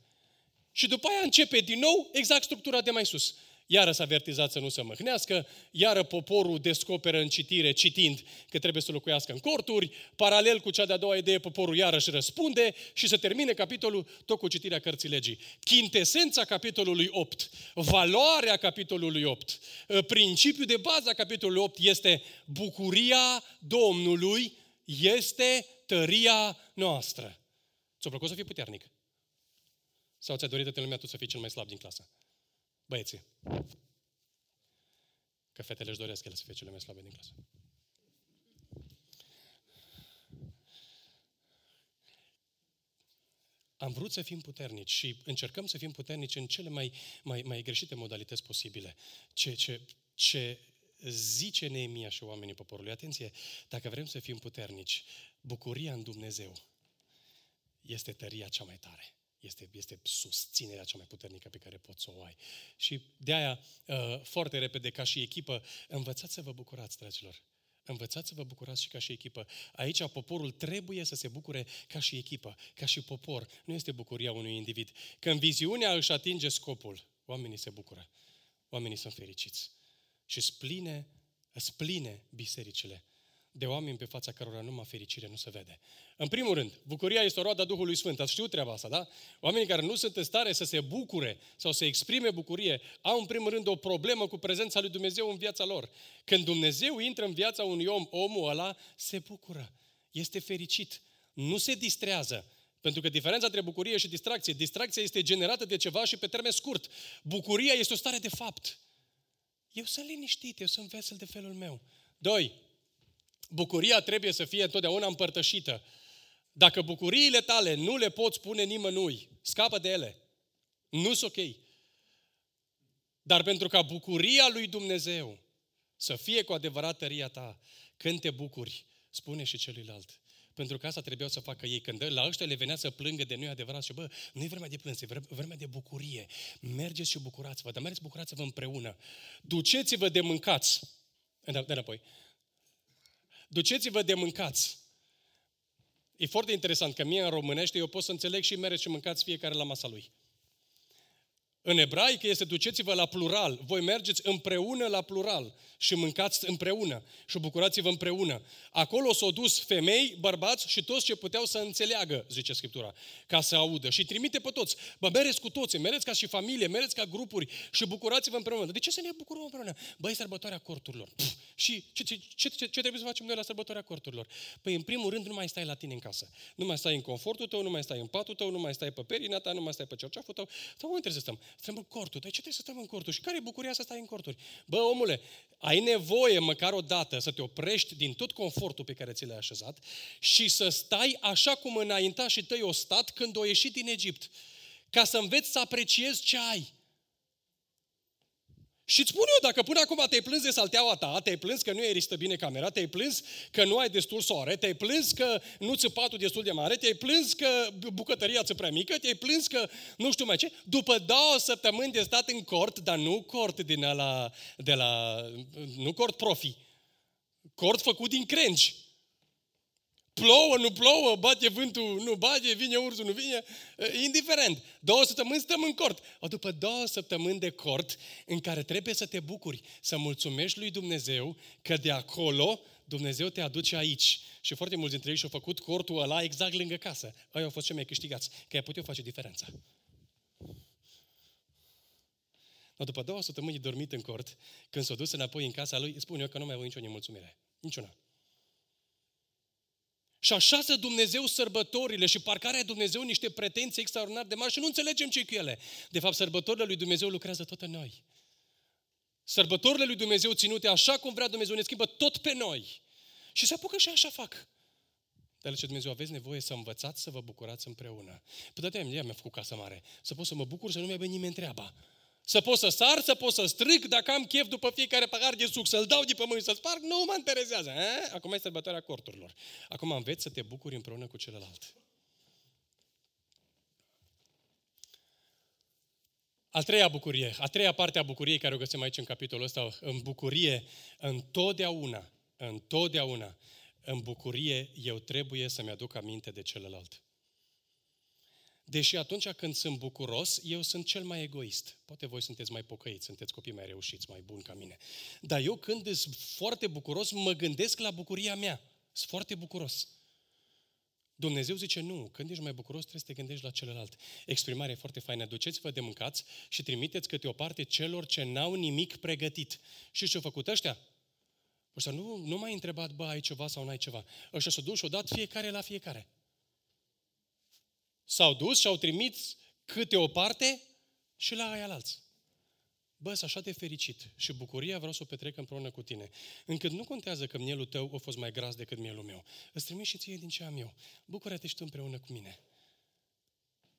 [SPEAKER 1] Și după aia începe din nou exact structura de mai sus iară s-a avertizat să nu se măhnească, iară poporul descoperă în citire, citind că trebuie să locuiască în corturi, paralel cu cea de-a doua idee, poporul iarăși răspunde și se termine capitolul tot cu citirea cărții legii. Chintesența capitolului 8, valoarea capitolului 8, ă, principiul de bază a capitolului 8 este bucuria Domnului este tăria noastră. Ți-a plăcut să fii puternic? Sau ți-a dorit de lumea tu să fii cel mai slab din clasă? Băieții. Că fetele își doresc ele să fie cele mai slabe din clasă. Am vrut să fim puternici și încercăm să fim puternici în cele mai, mai, mai greșite modalități posibile. Ce, ce, ce zice Neemia și oamenii poporului, atenție, dacă vrem să fim puternici, bucuria în Dumnezeu este tăria cea mai tare este, este susținerea cea mai puternică pe care poți să o ai. Și de aia, uh, foarte repede, ca și echipă, învățați să vă bucurați, dragilor. Învățați să vă bucurați și ca și echipă. Aici poporul trebuie să se bucure ca și echipă, ca și popor. Nu este bucuria unui individ. Când viziunea își atinge scopul, oamenii se bucură. Oamenii sunt fericiți. Și spline, spline bisericile de oameni pe fața cărora numai fericire nu se vede. În primul rând, bucuria este o roadă Duhului Sfânt. Ați știut treaba asta, da? Oamenii care nu sunt în stare să se bucure sau să exprime bucurie, au în primul rând o problemă cu prezența lui Dumnezeu în viața lor. Când Dumnezeu intră în viața unui om, omul ăla se bucură, este fericit, nu se distrează. Pentru că diferența între bucurie și distracție, distracția este generată de ceva și pe termen scurt. Bucuria este o stare de fapt. Eu sunt liniștit, eu sunt vesel de felul meu. Doi, Bucuria trebuie să fie întotdeauna împărtășită. Dacă bucuriile tale nu le poți spune nimănui, scapă de ele. Nu sunt ok. Dar pentru ca bucuria lui Dumnezeu să fie cu adevărat tăria ta, când te bucuri, spune și celuilalt. Pentru că asta trebuiau să facă ei. Când la ăștia le venea să plângă de noi adevărat și bă, nu e vremea de plâns, e vremea de bucurie. Mergeți și bucurați-vă, dar mergeți bucurați-vă împreună. Duceți-vă de mâncați. De înapoi. Duceți-vă de mâncați. E foarte interesant că mie în românește eu pot să înțeleg și mereți și mâncați fiecare la masa lui. În ebraică este duceți-vă la plural. Voi mergeți împreună la plural și mâncați împreună și bucurați-vă împreună. Acolo s-au dus femei, bărbați și toți ce puteau să înțeleagă, zice Scriptura, ca să audă. Și trimite pe toți. Bă, mereți cu toți, mereți ca și familie, mereți ca grupuri și bucurați-vă împreună. De ce să ne bucurăm împreună? Băi, sărbătoarea corturilor. Pff, și ce, ce, ce, ce, ce trebuie să facem noi la sărbătoarea corturilor? Păi, în primul rând, nu mai stai la tine în casă. Nu mai stai în confortul tău, nu mai stai în patul tău, nu mai stai pe perina ta, nu mai stai pe cerceaful tău. Sau unde trebuie să stăm? Stăm în cortul. De ce trebuie să stăm în corturi? Și care e bucuria să stai în corturi? Bă, omule, ai nevoie măcar o dată să te oprești din tot confortul pe care ți l-ai așezat și să stai așa cum înainta și tăi o stat când o ieșit din Egipt. Ca să înveți să apreciezi ce ai. Și îți spun eu, dacă până acum te-ai plâns de salteaua ta, te-ai plâns că nu ai ristă bine camera, te-ai plâns că nu ai destul soare, te-ai plâns că nu ți patul destul de mare, te-ai plâns că bucătăria ți prea mică, te-ai plâns că nu știu mai ce, după două săptămâni de stat în cort, dar nu cort din ala, de la, nu cort profi, cort făcut din crengi, Plouă, nu plouă, bate vântul, nu bate, vine ursul, nu vine, indiferent. Două săptămâni stăm în cort. O, după două săptămâni de cort în care trebuie să te bucuri, să mulțumești lui Dumnezeu că de acolo Dumnezeu te aduce aici. Și foarte mulți dintre ei și-au făcut cortul ăla exact lângă casă. Ei au fost cei mai câștigați, că ai putut face diferența. Dar după două săptămâni dormit în cort, când s-a dus înapoi în casa lui, spun eu că nu mai avut nicio nemulțumire. Niciuna. Și așează Dumnezeu sărbătorile și parcă are Dumnezeu niște pretenții extraordinar de mari și nu înțelegem ce cu ele. De fapt, sărbătorile lui Dumnezeu lucrează tot în noi. Sărbătorile lui Dumnezeu ținute așa cum vrea Dumnezeu ne schimbă tot pe noi. Și se apucă și așa fac. Dar ce Dumnezeu, aveți nevoie să învățați să vă bucurați împreună. Păi de mi-a făcut casă mare. Să pot să mă bucur să nu mi-a nimeni treaba. Să pot să sar, să pot să stric, dacă am chef după fiecare pahar de suc, să-l dau de pe mâini, să sparg, nu mă interesează. Eh? Acum e sărbătoarea corturilor. Acum înveți să te bucuri împreună cu celălalt. Al treia bucurie, a treia parte a bucuriei care o găsim aici în capitolul ăsta, în bucurie, întotdeauna, întotdeauna, în bucurie eu trebuie să-mi aduc aminte de celălalt. Deși atunci când sunt bucuros, eu sunt cel mai egoist. Poate voi sunteți mai pocăiți, sunteți copii mai reușiți, mai buni ca mine. Dar eu când sunt foarte bucuros, mă gândesc la bucuria mea. Sunt foarte bucuros. Dumnezeu zice, nu, când ești mai bucuros trebuie să te gândești la celălalt. Exprimare foarte faină. Duceți-vă de mâncați și trimiteți câte o parte celor ce n-au nimic pregătit. Și ce au făcut ăștia? Ăștia nu, nu mai întrebat, bă, ai ceva sau n-ai ceva. Ăștia s-au dus și au dat fiecare la fiecare. S-au dus și au trimis câte o parte și la aia alți. Bă, sunt așa de fericit și bucuria vreau să o petrec împreună cu tine. Încât nu contează că mielul tău a fost mai gras decât mielul meu. Îți trimis și ție din ce am eu. Bucură-te și tu împreună cu mine.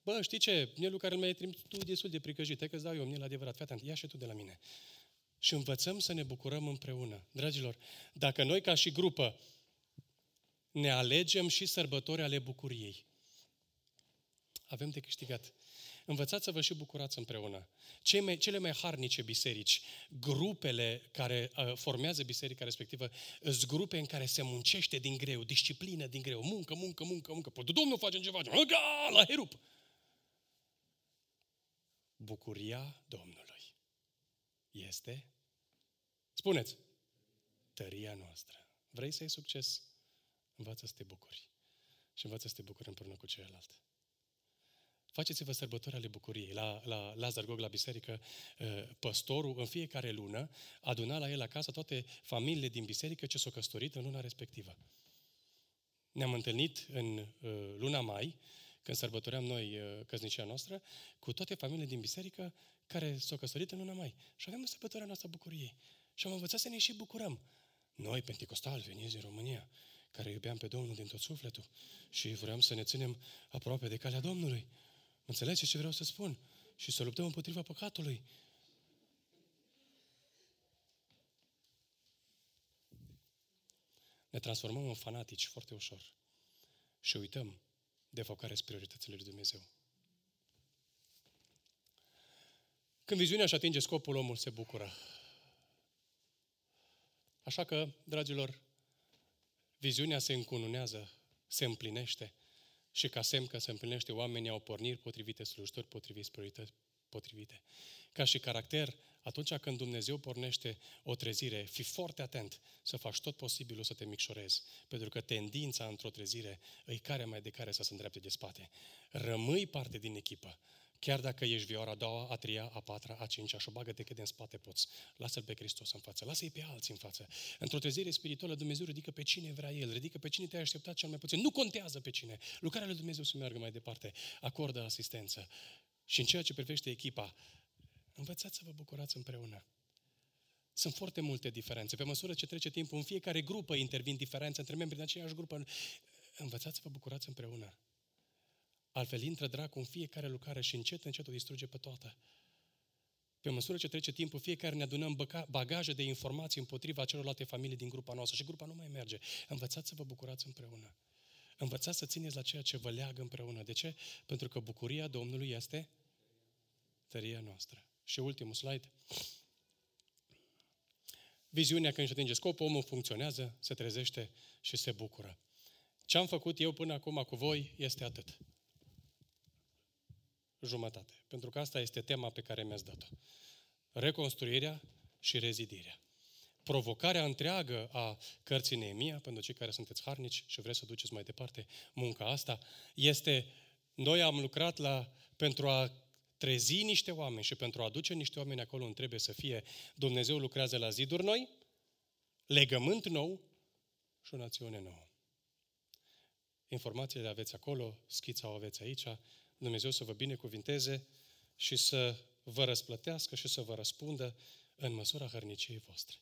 [SPEAKER 1] Bă, știi ce? Mielul care îl mai trimis tu destul de pricăjit. Hai că-ți dau eu miel adevărat. Fii atent, ia și tu de la mine. Și învățăm să ne bucurăm împreună. Dragilor, dacă noi ca și grupă ne alegem și sărbători ale bucuriei, avem de câștigat. Învățați să vă și bucurați împreună. Cele cele mai harnice biserici, grupele care uh, formează biserica respectivă, sunt grupe în care se muncește din greu, disciplină din greu, muncă, muncă, muncă, muncă. Păi, Domnul face ce face, la herup. Bucuria Domnului este, spuneți, tăria noastră. Vrei să ai succes? Învață să te bucuri. Și învață să te bucuri împreună cu ceilalți. Faceți-vă sărbători ale bucuriei. La, la Lazar Gog, la biserică, uh, păstorul în fiecare lună aduna la el acasă toate familiile din biserică ce s-au căsătorit în luna respectivă. Ne-am întâlnit în uh, luna mai, când sărbătoream noi uh, căsnicia noastră, cu toate familiile din biserică care s-au căsătorit în luna mai. Și avem o sărbătoare noastră bucuriei. Și am învățat să ne și bucurăm. Noi, pentecostali, veniți în România, care iubeam pe Domnul din tot sufletul și vreau să ne ținem aproape de calea Domnului. Înțelegeți ce vreau să spun? Și să luptăm împotriva păcatului. Ne transformăm în fanatici foarte ușor. Și uităm de fapt care sunt prioritățile lui Dumnezeu. Când viziunea își atinge scopul, omul se bucură. Așa că, dragilor, viziunea se încununează, se împlinește și ca semn că se împlinește, oamenii au porniri potrivite, slujitori potriviți, priorități potrivite. Ca și caracter, atunci când Dumnezeu pornește o trezire, fi foarte atent să faci tot posibilul să te micșorezi, pentru că tendința într-o trezire îi care mai de care să se îndrepte de spate. Rămâi parte din echipă, Chiar dacă ești vioara a doua, a treia, a patra, a cincea și o bagă-te cât de în spate poți. Lasă-L pe Hristos în față, lasă-i pe alții în față. Într-o trezire spirituală, Dumnezeu ridică pe cine vrea El, ridică pe cine te-ai așteptat cel mai puțin. Nu contează pe cine. Lucrarea lui Dumnezeu să meargă mai departe. Acordă asistență. Și în ceea ce privește echipa, învățați să vă bucurați împreună. Sunt foarte multe diferențe. Pe măsură ce trece timpul, în fiecare grupă intervin diferențe între membrii din aceeași grupă. Învățați să vă bucurați împreună. Altfel intră dracu în fiecare lucrare și încet, încet o distruge pe toată. Pe măsură ce trece timpul, fiecare ne adunăm bagaje de informații împotriva celorlalte familii din grupa noastră și grupa nu mai merge. Învățați să vă bucurați împreună. Învățați să țineți la ceea ce vă leagă împreună. De ce? Pentru că bucuria Domnului este tăria noastră. Și ultimul slide. Viziunea când își atinge scopul, omul funcționează, se trezește și se bucură. Ce am făcut eu până acum cu voi este atât jumătate. Pentru că asta este tema pe care mi-ați dat-o. Reconstruirea și rezidirea. Provocarea întreagă a cărții Neemia, pentru cei care sunteți harnici și vreți să duceți mai departe munca asta, este, noi am lucrat la, pentru a trezi niște oameni și pentru a aduce niște oameni acolo unde trebuie să fie. Dumnezeu lucrează la ziduri noi, legământ nou și o națiune nouă. Informațiile le aveți acolo, schița o aveți aici, Dumnezeu să vă binecuvinteze și să vă răsplătească și să vă răspundă în măsura hărniciei voastre.